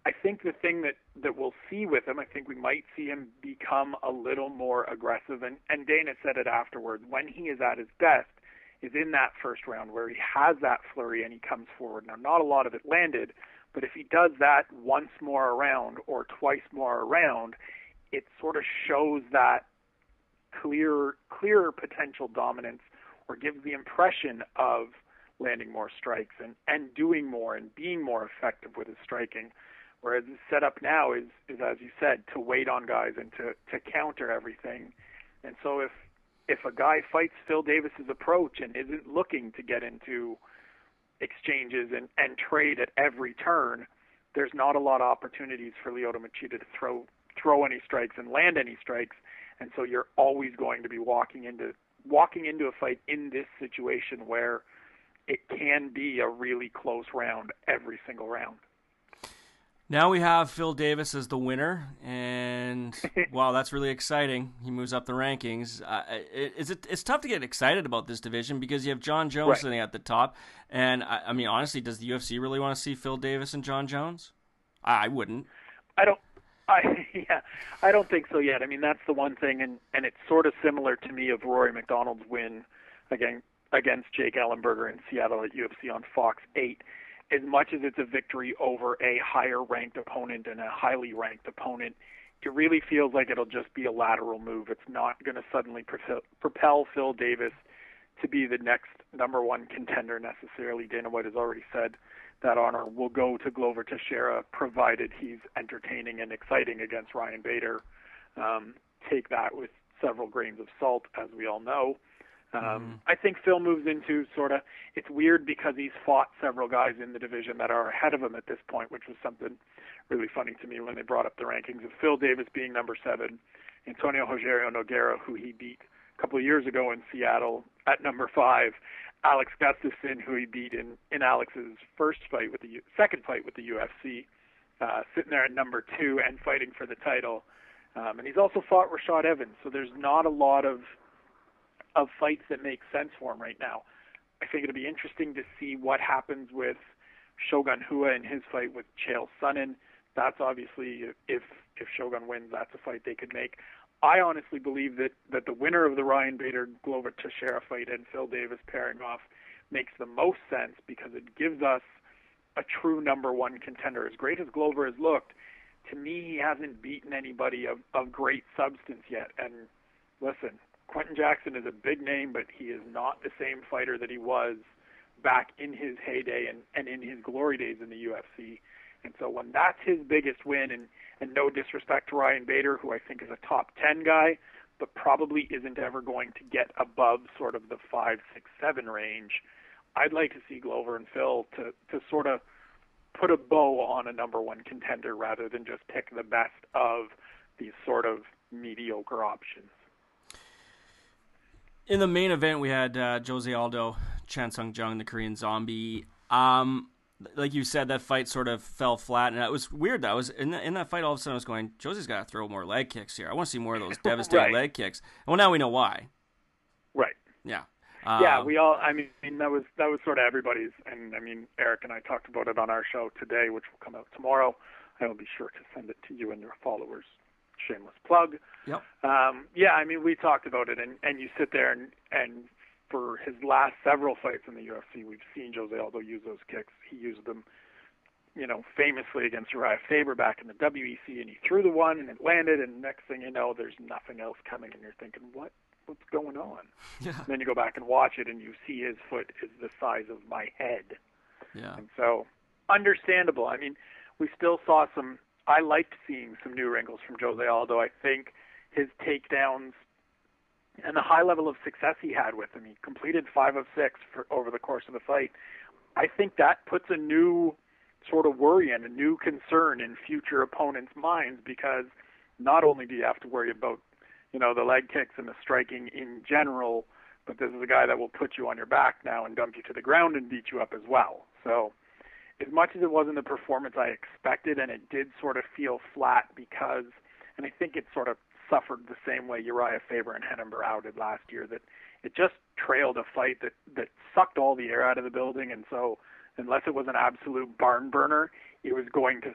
I think the thing that that we'll see with him, I think we might see him become a little more aggressive. And and Dana said it afterwards. When he is at his best, is in that first round where he has that flurry and he comes forward. Now, not a lot of it landed, but if he does that once more around or twice more around, it sort of shows that clear clearer potential dominance or gives the impression of landing more strikes and and doing more and being more effective with his striking. Whereas the setup now is, is as you said, to wait on guys and to, to counter everything. And so if if a guy fights Phil Davis's approach and isn't looking to get into exchanges and, and trade at every turn, there's not a lot of opportunities for Lyoto Machida to throw throw any strikes and land any strikes. And so you're always going to be walking into walking into a fight in this situation where it can be a really close round every single round. Now we have Phil Davis as the winner, and [LAUGHS] wow, that's really exciting. He moves up the rankings. Uh, it, it's it's tough to get excited about this division because you have Jon Jones Right. sitting at the top, and I, I mean, honestly, does the UFC really want to see Phil Davis and Jon Jones? I, I wouldn't. I don't. I [LAUGHS] yeah, I don't think so yet. I mean, that's the one thing, and and it's sort of similar to me of Rory MacDonald's win again against Jake Ellenberger in Seattle at UFC on Fox 8. As much as it's a victory over a higher ranked opponent and a highly ranked opponent, it really feels like it'll just be a lateral move. It's not going to suddenly propel, Phil Davis to be the next number one contender necessarily. Dana White has already said that honor will go to Glover Teixeira, provided he's entertaining and exciting against Ryan Bader. Um, take that with several grains of salt, as we all know. Um, I think Phil moves into sort of. It's weird because he's fought several guys in the division that are ahead of him at this point, which was something really funny to me when they brought up the rankings of Phil Davis being number seven, Antonio Rogerio Nogueira, who he beat a couple of years ago in Seattle, at number five, Alex Gustafsson, who he beat in in Alex's first fight with the U- second fight with the UFC, uh, sitting there at number two and fighting for the title. Um, and he's also fought Rashad Evans, so there's not a lot of of fights that make sense for him right now. I think it'll be interesting to see what happens with Shogun Rua in his fight with Chael Sonnen. That's obviously if if Shogun wins, that's a fight they could make. I honestly believe that that the winner of the Ryan Bader Glover Teixeira fight and Phil Davis pairing off makes the most sense because it gives us a true number one contender. As great as Glover has looked, to me he hasn't beaten anybody of, of great substance yet. And listen, Quinton Jackson is a big name, but he is not the same fighter that he was back in his heyday and, and in his glory days in the UFC. And so when that's his biggest win, and, and no disrespect to Ryan Bader, who I think is a top 10 guy, but probably isn't ever going to get above sort of the 5, 6, 7 range, I'd like to see Glover and Phil to, to sort of put a bow on a number one contender rather than just pick the best of these sort of mediocre options. In the main event, we had uh, Jose Aldo, Chan Sung Jung, the Korean Zombie. Um, like you said, that fight sort of fell flat, and it was weird. That was in, the, in that fight. All of a sudden, I was going, Jose's got to throw more leg kicks here. I want to see more of those [LAUGHS] devastating Right. leg kicks. Well, now we know why. Right. Yeah. yeah, Um, we all. I mean, that was that was sort of everybody's, and I mean, Eric and I talked about it on our show today, which will come out tomorrow. I will be sure to send it to you and your followers. Shameless plug. Yep. Um, yeah, I mean, we talked about it, and and you sit there and and for his last several fights in the UFC, we've seen Jose Aldo use those kicks. He used them, you know, famously against Urijah Faber back in the WEC, and he threw the one and it landed, and next thing you know, there's nothing else coming, and you're thinking, what what's going on? [LAUGHS] Yeah. And then you go back and watch it, and you see his foot is the size of my head. Yeah. And so, understandable. I mean, we still saw some. I liked seeing some new wrinkles from Jose Aldo. I think his takedowns and the high level of success he had with them. He completed five of six for over the course of the fight. I think that puts a new sort of worry and a new concern in future opponents' minds because not only do you have to worry about you know the leg kicks and the striking in general, but this is a guy that will put you on your back now and dump you to the ground and beat you up as well. So as much as it wasn't the performance I expected, and it did sort of feel flat because, and I think it sort of suffered the same way Urijah Faber and Renan Barao did last year, that it just trailed a fight that that sucked all the air out of the building, and so unless it was an absolute barn burner, it was going to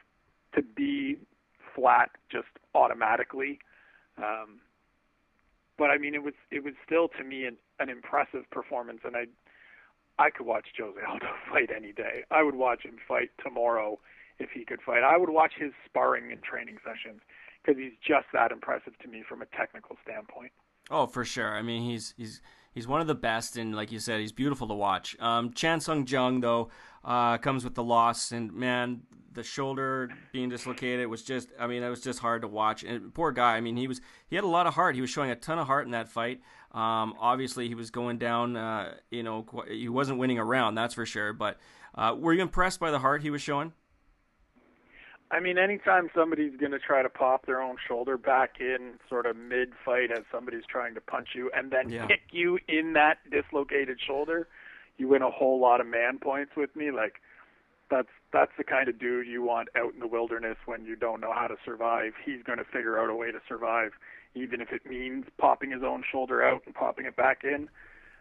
to be flat just automatically. Um, but I mean, it was it was still to me an, an impressive performance, and I I could watch Jose Aldo [LAUGHS] fight any day. I would watch him fight tomorrow if he could fight. I would watch his sparring and training sessions because he's just that impressive to me from a technical standpoint. Oh, for sure. I mean, he's he's he's one of the best, and like you said, he's beautiful to watch. Um, Chan Sung Jung though uh, comes with the loss, and man, the shoulder being dislocated was just. I mean, it was just hard to watch. And poor guy. I mean, he was he had a lot of heart. He was showing a ton of heart in that fight. Um, obviously, he was going down. Uh, you know, he wasn't winning a round, that's for sure. But uh, were you impressed by the heart he was showing? I mean, anytime somebody's going to try to pop their own shoulder back in sort of mid fight as somebody's trying to punch you and then Yeah. kick you in that dislocated shoulder, you win a whole lot of man points with me. Like, that's that's the kind of dude you want out in the wilderness when you don't know how to survive. He's going to figure out a way to survive, even if it means popping his own shoulder out and popping it back in.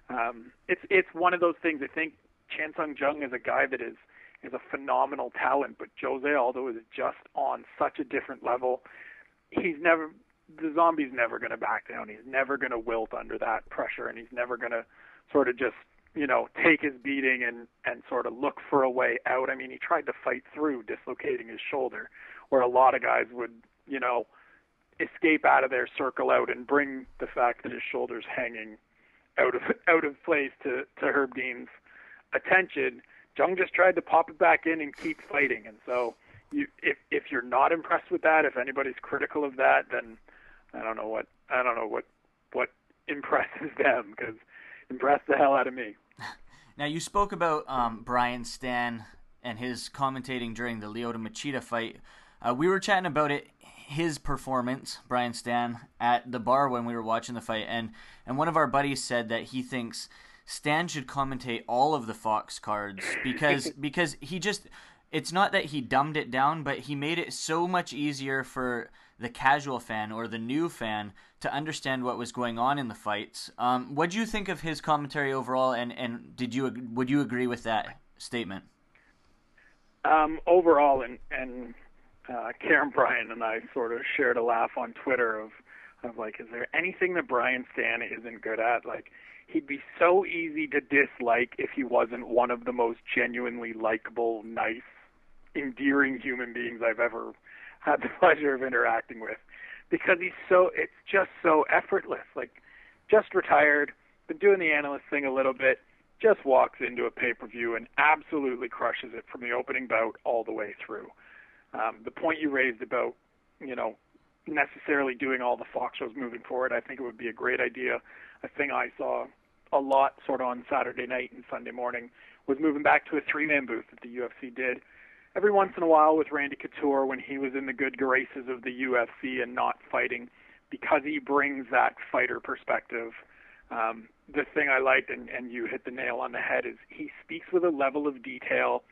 Um, it's it's one of those things. I think Chan Sung Jung is a guy that is is a phenomenal talent, but Jose Aldo is just on such a different level. He's never the zombie's never going to back down. He's never going to wilt under that pressure, and he's never going to sort of just you know take his beating and and sort of look for a way out. I mean, he tried to fight through dislocating his shoulder, where a lot of guys would you know escape out of their circle out and bring the fact that his shoulder's hanging out of [LAUGHS] out of place to to Herb Dean's attention. Jung just tried to pop it back in and keep fighting, and so you if if you're not impressed with that, if anybody's critical of that, then I don't know what I don't know what what [LAUGHS] impresses them because impressed the hell out of me. [LAUGHS] Now you spoke about um, Brian Stann and his commentating during the Lyoto Machida fight. Uh, we were chatting about it, his performance, Brian Stann, at the bar when we were watching the fight, and and one of our buddies said that he thinks Stann should commentate all of the Fox cards because [LAUGHS] because he just it's not that he dumbed it down, but he made it so much easier for the casual fan or the new fan to understand what was going on in the fights. Um, what do you think of his commentary overall, and, and did you would you agree with that statement? Um, overall, and and uh, Karyn Bryant and I sort of shared a laugh on Twitter of of like, is there anything that Brian Stann isn't good at? Like, he'd be so easy to dislike if he wasn't one of the most genuinely likable, nice, endearing human beings I've ever had the [LAUGHS] pleasure of interacting with. Because he's so, it's just so effortless. Like, just retired, been doing the analyst thing a little bit, just walks into a pay per view and absolutely crushes it from the opening bout all the way through. Um, the point you raised about, you know, necessarily doing all the Fox shows moving forward, I think it would be a great idea. A thing I saw a lot sort of on Saturday night and Sunday morning was moving back to a three man booth that the UFC did every once in a while with Randy Couture when he was in the good graces of the UFC and not fighting because he brings that fighter perspective Um, the thing I liked, and, and you hit the nail on the head, is he speaks with a level of detail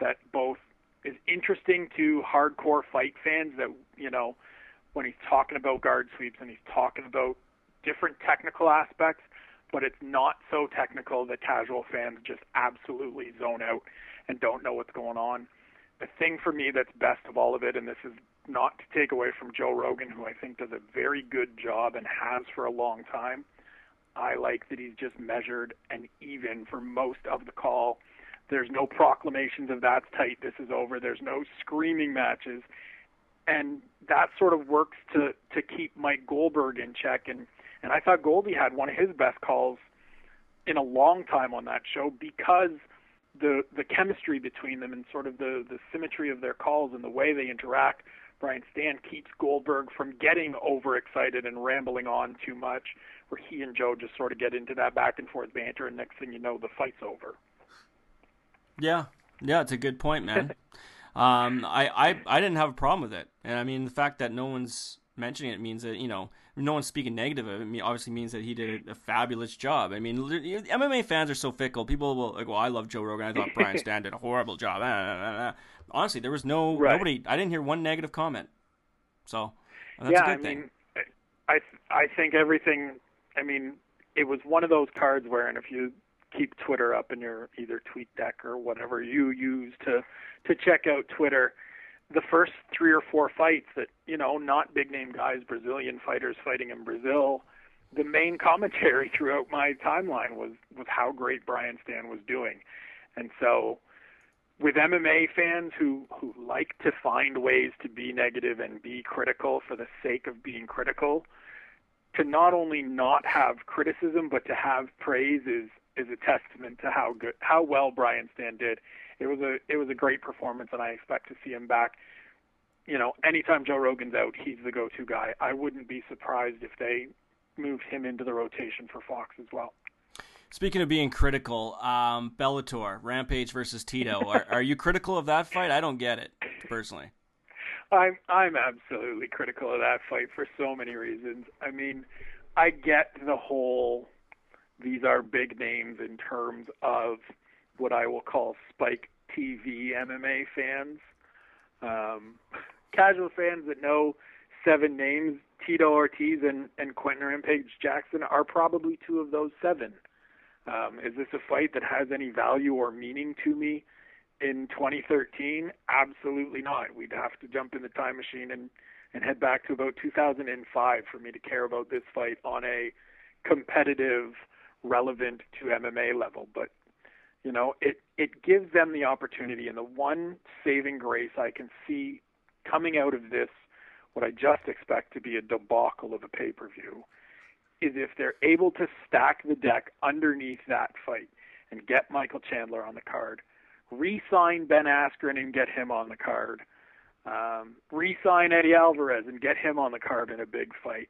that both is interesting to hardcore fight fans that you know when he's talking about guard sweeps and he's talking about different technical aspects, but it's not so technical that casual fans just absolutely zone out and don't know what's going on. The thing for me that's best of all of it, and this is not to take away from Joe Rogan, who I think does a very good job and has for a long time. I like that he's just measured and even for most of the call. There's no proclamations of that's tight, this is over. There's no screaming matches. And that sort of works to to keep Mike Goldberg in check and and I thought Goldie had one of his best calls in a long time on that show because the the chemistry between them and sort of the the symmetry of their calls and the way they interact. Brian Stann keeps Goldberg from getting overexcited and rambling on too much, where he and Joe just sort of get into that back and forth banter, and next thing you know, the fight's over. Yeah, yeah, it's a good point, man. [LAUGHS] um, I, I I didn't have a problem with it, and I mean the fact that no one's mentioning it means that you know no one's speaking negative of it. I mean, obviously means that he did a fabulous job. I mean, MMA fans are so fickle. People will like, well, I love Joe Rogan. I thought Brian [LAUGHS] Stann did a horrible job. Ah, ah, ah, Honestly, there was no Right. nobody. I didn't hear one negative comment. So that's yeah, a good I thing. mean, I I think everything. I mean, it was one of those cards where, and if you keep Twitter up in your either TweetDeck or whatever you use to to check out Twitter, the first three or four fights that you know, not big name guys, Brazilian fighters fighting in Brazil. The main commentary [LAUGHS] throughout my timeline was was how great Brian Stann was doing, and so with MMA fans who who like to find ways to be negative and be critical for the sake of being critical, to not only not have criticism but to have praise is is a testament to how good how well Brian Stann did. It was a it was a great performance and I expect to see him back. You know, anytime Joe Rogan's out, he's the go-to guy. I wouldn't be surprised if they moved him into the rotation for Fox as well. Speaking of being critical, um, Bellator, Rampage versus Tito. Are, are you critical of that fight? I don't get it personally. I'm I'm absolutely critical of that fight for so many reasons. I mean, I get the whole these are big names in terms of what I will call spike TV MMA fans. Um, [LAUGHS] casual fans that know seven names, Tito Ortiz and, and Quinton Rampage Jackson are probably two of those seven. Um, is this a fight that has any value or meaning to me in 2013? Absolutely not. We'd have to jump in the time machine and, and head back to about 2005 for me to care about this fight on a competitive, relevant to MMA level. But you know, it it gives them the opportunity, and the one saving grace I can see coming out of this, what I just expect to be a debacle of a pay per view, is if they're able to stack the deck underneath that fight and get Michael Chandler on the card, re-sign Ben Askren and get him on the card, um, re-sign Eddie Alvarez and get him on the card in a big fight,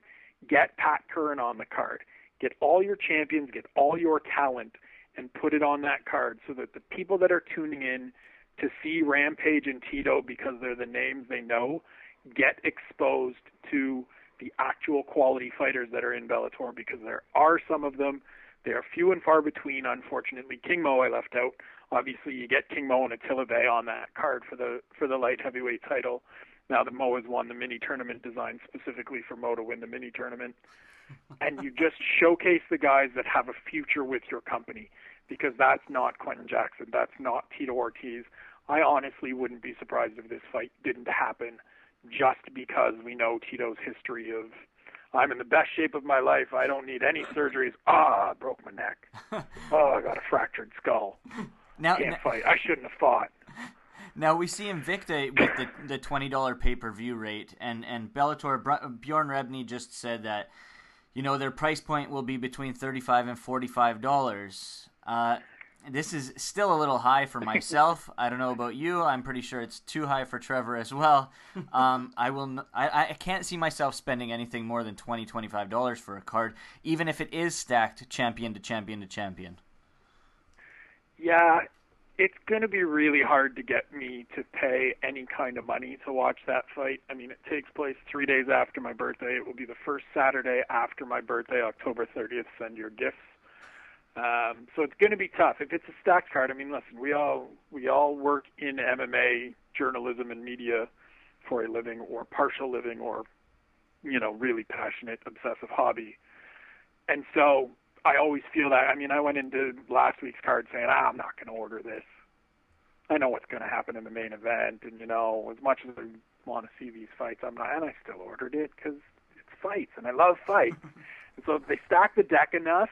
get Pat Curran on the card, get all your champions, get all your talent, and put it on that card so that the people that are tuning in to see Rampage and Tito because they're the names they know get exposed to the actual quality fighters that are in Bellator because there are some of them. They are few and far between, unfortunately. King Mo I left out. Obviously, you get King Mo and Attila Vegh on that card for the for the light heavyweight title. Now that Mo has won the mini tournament designed specifically for Mo to win the mini tournament, and you just showcase the guys that have a future with your company because that's not Quinton Jackson, that's not Tito Ortiz. I honestly wouldn't be surprised if this fight didn't happen just because we know Tito's history of I'm in the best shape of my life. I don't need any surgeries. Ah, I broke my neck. [LAUGHS] Oh, I got a fractured skull. Now, Can't n- fight. I shouldn't have fought. Now we see Invicta with the the twenty dollar pay per view rate, and and Bellator Bjorn Rebney just said that, you know, their price point will be between thirty five and forty five dollars. Uh, this is still a little high for myself. I don't know about you. I'm pretty sure it's too high for Trevor as well. Um, I will. I can't see myself spending anything more than 20 25 dollars for a card, even if it is stacked champion to champion to champion. Yeah, it's going to be really hard to get me to pay any kind of money to watch that fight. I mean, it takes place three days after my birthday. It will be the first Saturday after my birthday, October 30th. Send your gifts. Um, so it's going to be tough. If it's a stacked card, I mean, listen, we all we all work in MMA journalism and media for a living, or partial living, or you know, really passionate, obsessive hobby. And so I always feel that. I mean, I went into last week's card saying, ah, I'm not going to order this. I know what's going to happen in the main event, and you know, as much as I want to see these fights, I'm not, and I still ordered it because it's fights, and I love fights. [LAUGHS] and so if they stack the deck enough,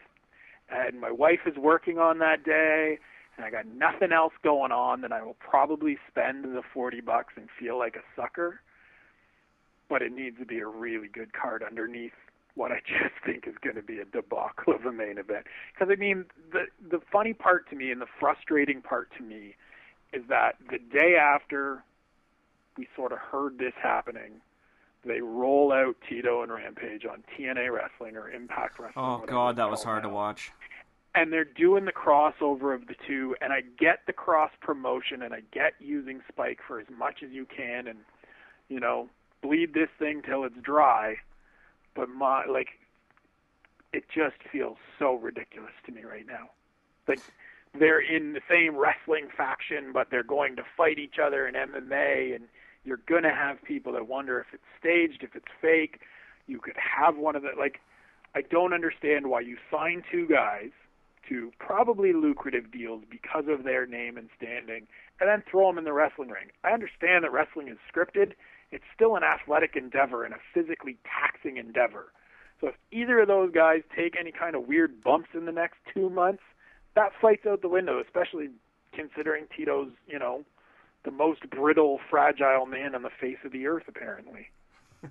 and my wife is working on that day, and I got nothing else going on, then I will probably spend the forty bucks and feel like a sucker. But it needs to be a really good card underneath what I [LAUGHS] just think is going to be a debacle of a main event. Because I mean, the the funny part to me and the frustrating part to me is that the day after we sort of heard this happening, they roll out Tito and Rampage on TNA Wrestling or Impact Wrestling. Oh God, that was hard to watch. and they're doing the crossover of the two and I get the cross promotion and I get using Spike for as much as you can and you know bleed this thing till it's dry but my like it just feels so ridiculous to me right now like they're in the same wrestling faction but they're going to fight each other in MMA and you're going to have people that wonder if it's staged if it's fake you could have one of the like I don't understand why you sign two guys to probably lucrative deals because of their name and standing, and then throw them in the wrestling ring. I understand that wrestling is scripted. It's still an athletic endeavor and a physically taxing endeavor. So if either of those guys take any kind of weird bumps in the next two months, that fight's out the window, especially considering Tito's, you know, the most brittle, fragile man on the face of the earth, apparently. [LAUGHS]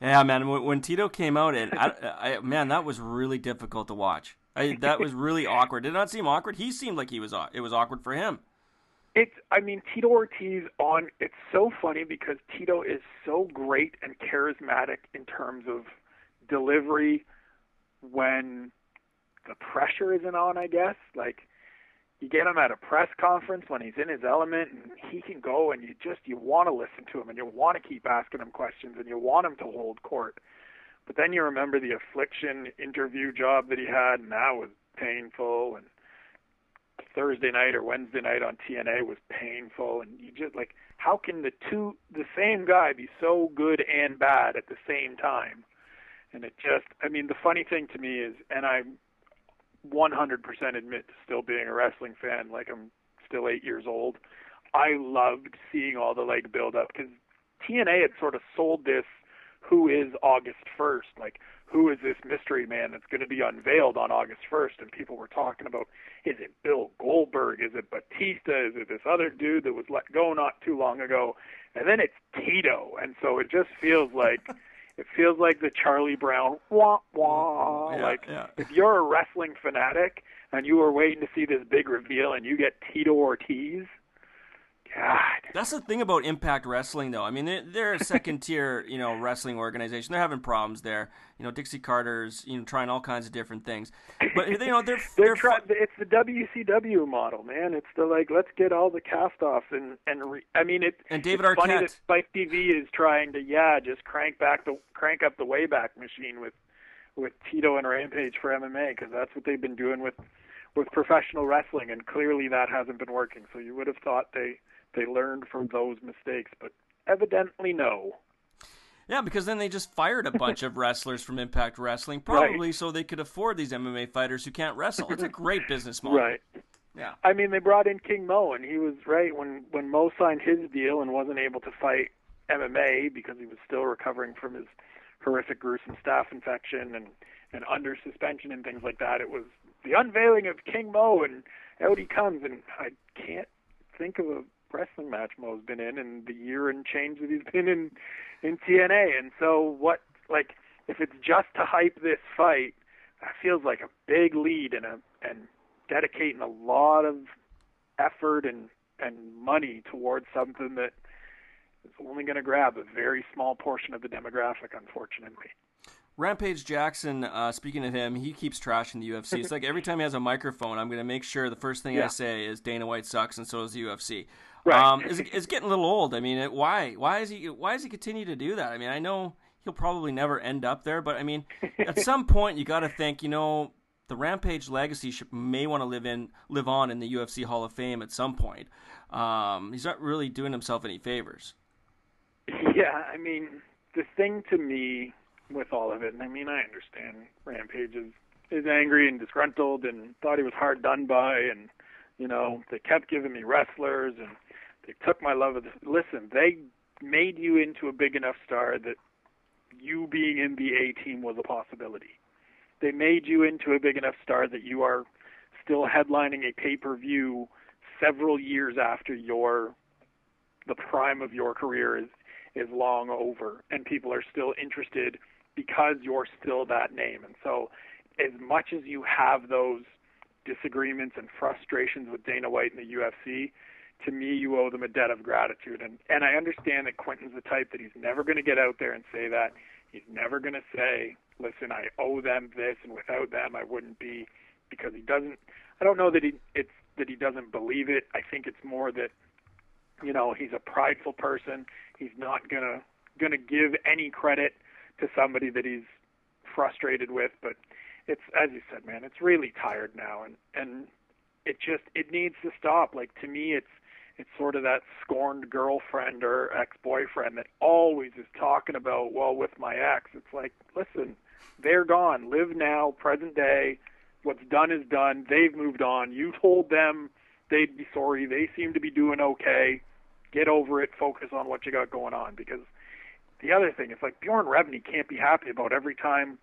Yeah, man. When, when Tito came out, and I, I, man, that was really difficult to watch. I, that was really [LAUGHS] awkward. Did not seem awkward? He seemed like he was. Uh, it was awkward for him. It's, I mean, Tito Ortiz on, it's so funny because Tito is so great and charismatic in terms of delivery when the pressure isn't on, I guess. Like, you get him at a press conference when he's in his element and he can go and you just, you want to listen to him and you want to keep asking him questions and you want him to hold court. But then you remember the affliction interview job that he had and that was painful and Thursday night or Wednesday night on TNA was painful, and you just like, how can the two, the same guy, be so good and bad at the same time? And it just, I mean, the funny thing to me is, and I 100% admit to still being a wrestling fan, like I'm still eight years old. I loved seeing all the like build up because TNA had sort of sold this who is August 1st? Like, who is this mystery man that's going to be unveiled on August 1st? And people were talking about, is it Bill Goldberg? Is it Batista? Is it this other dude that was let go not too long ago? And then it's Tito. And so it just feels like, [LAUGHS] it feels like the Charlie Brown wah wah. Mm-hmm. Yeah, like, yeah. if you're a wrestling fanatic and you were waiting to see this big reveal and you get Tito Ortiz. That's the thing about Impact Wrestling, though. I mean, they're, they're a second tier, [LAUGHS] you know, wrestling organization. They're having problems there. You know, Dixie Carter's, you know, trying all kinds of different things. But you know, they're They're they're try- fu- it's the WCW model, man. It's the like let's get all the cast-offs and and re- I mean it. And David it's funny that Spike TV is trying to yeah just crank back the crank up the wayback machine with with Tito and Rampage for MMA because that's what they've been doing with with professional wrestling and clearly that hasn't been working. So you would have thought they they learned from those mistakes, but evidently no. yeah, because then they just fired a bunch of [LAUGHS] wrestlers from Impact Wrestling, probably so they could afford these MMA fighters who can't wrestle. It's a great [LAUGHS] business model. Right. Yeah. I mean, they brought in King Mo, and he was right when when Mo signed his deal and wasn't able to fight MMA because he was still recovering from his horrific, gruesome staph infection and and under suspension and things like that. It was the unveiling of King Mo, and out he comes, and I can't think of a wrestling match Mo's been in in the year and change that he's [LAUGHS] been in in TNA. And so, what like if it's just to hype this fight, that feels like a big lead and a and dedicating a lot of effort and and money towards something that is only going to grab a very small portion of the demographic, unfortunately. Rampage Jackson, uh, speaking of him, he keeps trashing the UFC. It's like every time he has a microphone, I'm going to make sure the first thing I say is Dana White sucks, and so does the UFC. Right. Um, it's, it's getting a little old. I mean, it, why? Why is he? Why does he continue to do that? I mean, I know he'll probably never end up there, but I mean, at some [LAUGHS] point, you got to think, you know, the Rampage legacy should, may want to live in, live on in the UFC Hall of Fame at some point. Um, he's not really doing himself any favors. Yeah, I mean, the thing to me with all of it, and I mean, I understand Rampage is, is angry and disgruntled and thought he was hard done by, and, you know, they kept giving me wrestlers and they took my love of the. Listen, they made you into a big enough star that you being in the A team was a possibility. They made you into a big enough star that you are still headlining a pay per view several years after your the prime of your career is is long over and people are still interested because you're still that name. And so as much as you have those disagreements and frustrations with Dana White and the UFC, to me you owe them a debt of gratitude. And and I understand that Quinton's the type that he's never going to get out there and say that. He's never going to say, "Listen, I owe them this and without them I wouldn't be," because he doesn't I don't know that he it's that he doesn't believe it. I think it's more that you know he's a prideful person he's not gonna gonna give any credit to somebody that he's frustrated with but it's as you said man it's really tired now and and it just it needs to stop. Like to me it's it's sort of that scorned girlfriend or ex-boyfriend that always is talking about well with my ex. It's like listen they're gone. Live now present day. What's done is done. They've moved on. You told them they'd be sorry. They seem to be doing okay. Get over it. Focus on what you got going on because the other thing is like Bjorn Rebney can't be happy about every time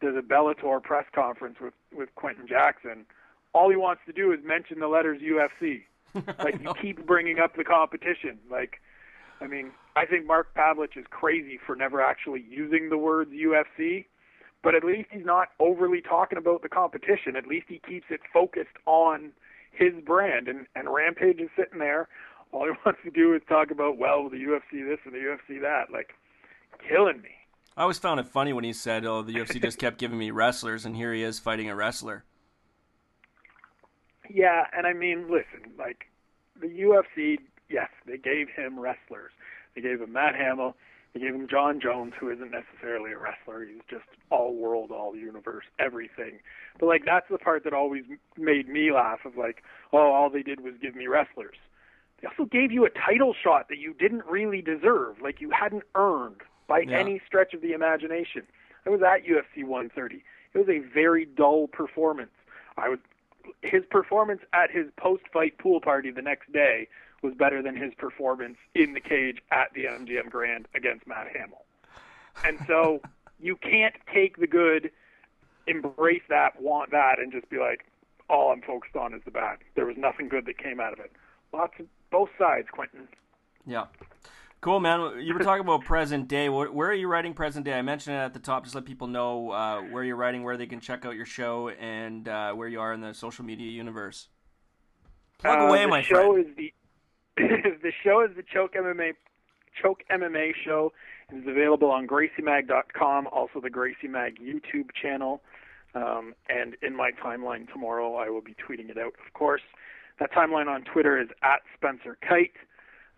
there's a Bellator press conference with with Quinton Jackson all he wants to do is mention the letters UFC [LAUGHS] like you keep bringing up the competition like I mean I think Mark Pavlich is crazy for never actually using the words UFC but at least he's not overly talking about the competition. At least he keeps it focused on his brand. And, and Rampage is sitting there. All he [LAUGHS] wants to do is talk about, well, the UFC this and the UFC that. Like, killing me. I always found it funny when he said, "Oh, the UFC just kept giving me wrestlers, and here he is fighting a wrestler." Yeah, and I mean, listen, like, the UFC, yes, they gave him wrestlers. They gave him Matt Hamill. They gave him Jon Jones, who isn't necessarily a wrestler. He's just all world, all universe, everything. But like that's the part that always made me laugh. Of like, oh, all they did was give me wrestlers. They also gave you a title shot that you didn't really deserve, like you hadn't earned by Yeah. any stretch of the imagination. I was at UFC 130. It was a very dull performance. I was his performance at his post-fight pool party the next day was better than his performance in the cage at the MGM Grand against Matt Hamill. And so [LAUGHS] you can't take the good, embrace that, want that, and just be like, all I'm focused on is the bad. There was nothing good that came out of it. Lots of both sides, Quinton. Yeah. Cool, man. You were talking about present day. Where are you writing present day? I mentioned it at the top. Just let people know uh, where you're writing, where they can check out your show, and uh, where you are in the social media universe. Plug Uh, away, the my show friend. is the [LAUGHS] the show is the Choke MMA Choke MMA show. It is available on GracieMag.com, also the Gracie Mag YouTube channel. Um, and in my timeline tomorrow, I will be tweeting it out. Of course, that timeline on Twitter is at Spencer Kyte.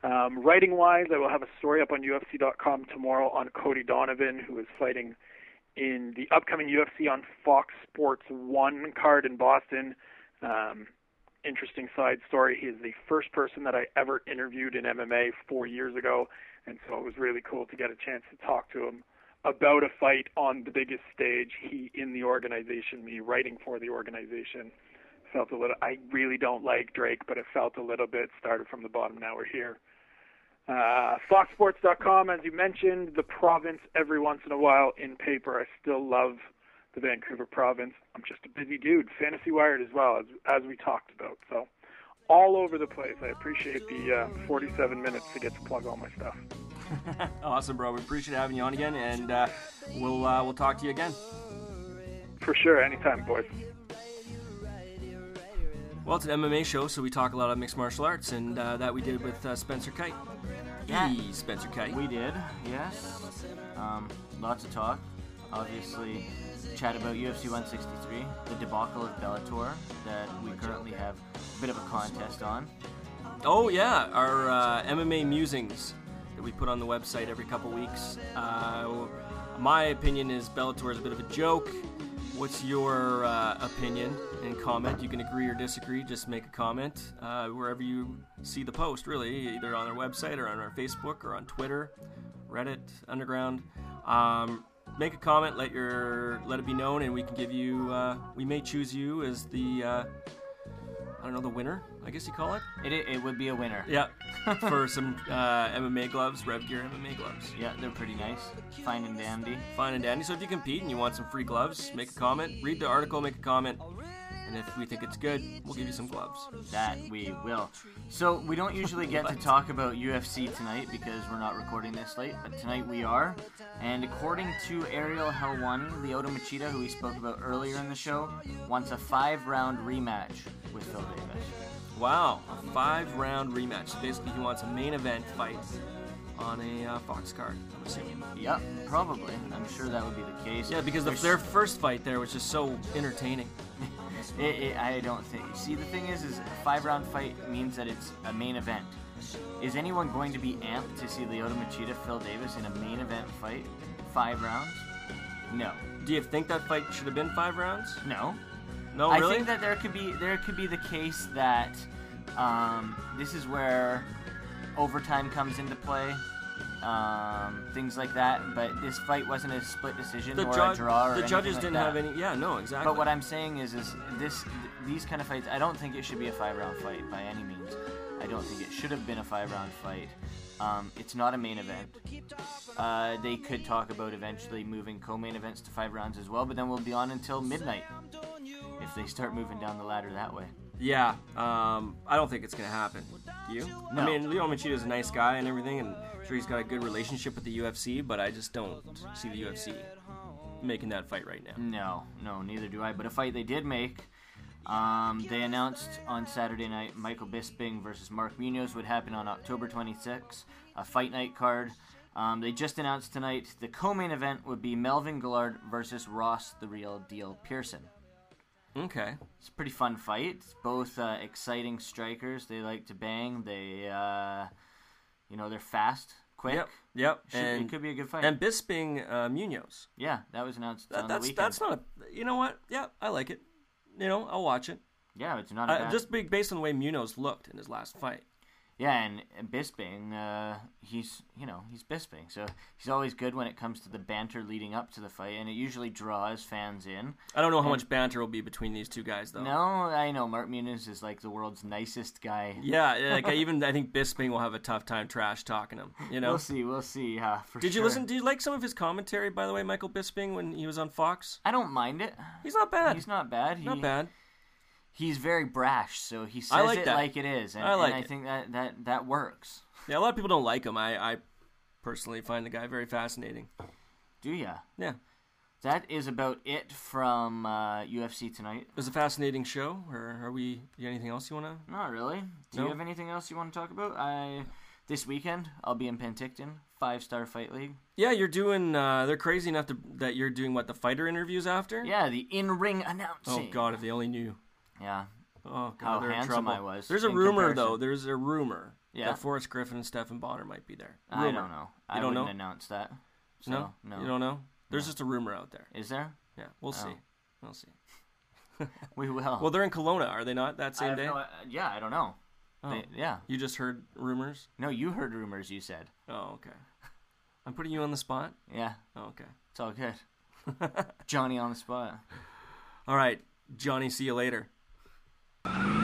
Um, writing wise, I will have a story up on UFC.com tomorrow on Cody Donovan, who is fighting in the upcoming UFC on Fox Sports 1 card in Boston. Um, interesting side story. He is the first person that I ever interviewed in MMA four years ago, and so it was really cool to get a chance to talk to him about a fight on the biggest stage. He in the organization, me writing for the organization. Felt a little. I really don't like Drake, but it felt a little bit. Started from the bottom. Now we're here. Uh, FoxSports.com, as you mentioned, the province every once in a while in paper. I still love the Vancouver province. I'm just a busy dude. Fantasy Wired as well, as, as we talked about. So, all over the place. I appreciate the uh, 47 minutes to get to plug all my stuff. [LAUGHS] Awesome, bro. We appreciate having you on again, and uh, we'll uh, we'll talk to you again. For sure, anytime, boys. Well, it's an MMA show, so we talk a lot of mixed martial arts, and uh, that we did with uh, Spencer Kyte. Yeah. Hey, Spencer Kyte. We did, yes. Um, lots of talk. obviously chat about UFC 163, the debacle of Bellator that we currently have a bit of a contest on. Oh yeah, our uh, MMA musings that we put on the website every couple weeks. Uh, my opinion is Bellator is a bit of a joke. What's your uh, opinion? And comment. You can agree or disagree. Just make a comment uh, wherever you see the post. Really, either on our website or on our Facebook or on Twitter, Reddit, Underground. Um, make a comment. Let your let it be known, and we can give you. Uh, we may choose you as the. Uh, I don't know the winner. I guess you call it. It, it, would be a winner. Yeah, [LAUGHS] for some uh, MMA gloves, Rev Gear MMA gloves. Yeah, they're pretty nice. Fine and dandy. Fine and dandy. So if you compete and you want some free gloves, make a comment. Read the article, make a comment. And if we think it's good, we'll give you some gloves. That we will. So we don't usually get to [LAUGHS] talk about UFC tonight because we're not recording this late, but tonight we are. And according to Ariel Helwani, Lyoto Machida, who we spoke about earlier in the show, wants a five-round rematch with Phil Davis. Wow, a five round rematch. So basically, he wants a main event fight on a uh, Fox card, I'm assuming. Yep, probably. I'm sure that would be the case. Yeah, because the, their first fight there was just so entertaining. [LAUGHS] It, it, I don't think. See, the thing is, is a five-round fight means that it's a main event. Is anyone going to be amped to see Lyoto Machida, Phil Davis in a main event fight? Five rounds? No. Do you think that fight should have been five rounds? No. No, really? I think that there could be there could be the case that um, this is where overtime comes into play, um, things like that. But this fight wasn't a split decision the or ju- a draw. Or the judges anything didn't like have any. Yeah, no, exactly. But what I'm saying is, is this th- these kind of fights? I don't think it should be a five round fight by any means. I don't think it should have been a five round fight. Um, it's not a main event. Uh, they could talk about eventually moving co-main events to five rounds as well, but then we'll be on until midnight if they start moving down the ladder that way. Yeah, um, I don't think it's gonna happen. You? No. I mean, Leo Machida's a nice guy and everything, and I'm sure he's got a good relationship with the UFC. But I just don't see the UFC making that fight right now. No, no, neither do I. But a fight they did make. Um, they announced on Saturday night Michael Bisping versus Mark Munoz would happen on October 26th, a fight night card. Um, they just announced tonight the co-main event would be Melvin Guillard versus Ross the Real Deal Pearson. Okay. It's a pretty fun fight. It's both uh, exciting strikers. They like to bang. They, uh, you know, they're fast, quick. Yep. Yep. Should- and it could be a good fight. and Bisping uh, Munoz. yeah, that was announced That, on the that's weekend. that's not a. You know what? Yeah, I like it. You know, I'll watch it. yeah, it's not a Uh, just based on the way Munoz looked in his last fight. Yeah, and, and Bisping, uh, he's you know he's Bisping, so he's always good when it comes to the banter leading up to the fight, and it usually draws fans in. I don't know how And- much banter will be between these two guys, though. No, I know Mark Munoz is like the world's nicest guy. Yeah, like I [LAUGHS] even I think Bisping will have a tough time trash talking him. You know. We'll see, we'll see. Uh, for Did you listen? Did you like some of his commentary, by the way, Michael Bisping, when he was on Fox? I don't mind it. He's not bad. He's not bad. He, not bad. He's very brash, so he says like it that. like it is, and I like and I think that that that works. Yeah, a lot of people don't like him. I, I personally find the guy very fascinating. Do ya? Yeah, That is about it from uh, UFC tonight. it was a fascinating show. Or are we? You anything else you want to? Not really. Do No? you have anything else you want to talk about? I this weekend I'll be in Penticton, five star fight league. Yeah, you're doing. Uh, they're crazy enough to, that you're doing what the fighter interviews after. Yeah, the in ring announcing. Oh. God, if they only knew. Yeah. Oh God, How handsome. I was There's a rumor comparison. though. There's a rumor Yeah. that Forrest Griffin and Stephan Bonnar might be there. I don't know. I You don't know? announce that. So, No, no. you don't know. There's No. just a rumor out there. Is there? Yeah, we'll see. Oh. We'll see. [LAUGHS] We will. Well, they're in Kelowna, are they not? That same day. no- uh, yeah, I don't know. Oh. They- yeah. You just heard rumors. No, you heard rumors. You said. Oh, okay. I'm putting you on the spot. Yeah, Oh, okay. it's all good. [LAUGHS] Johnny on the spot. All right, Johnny. See you later you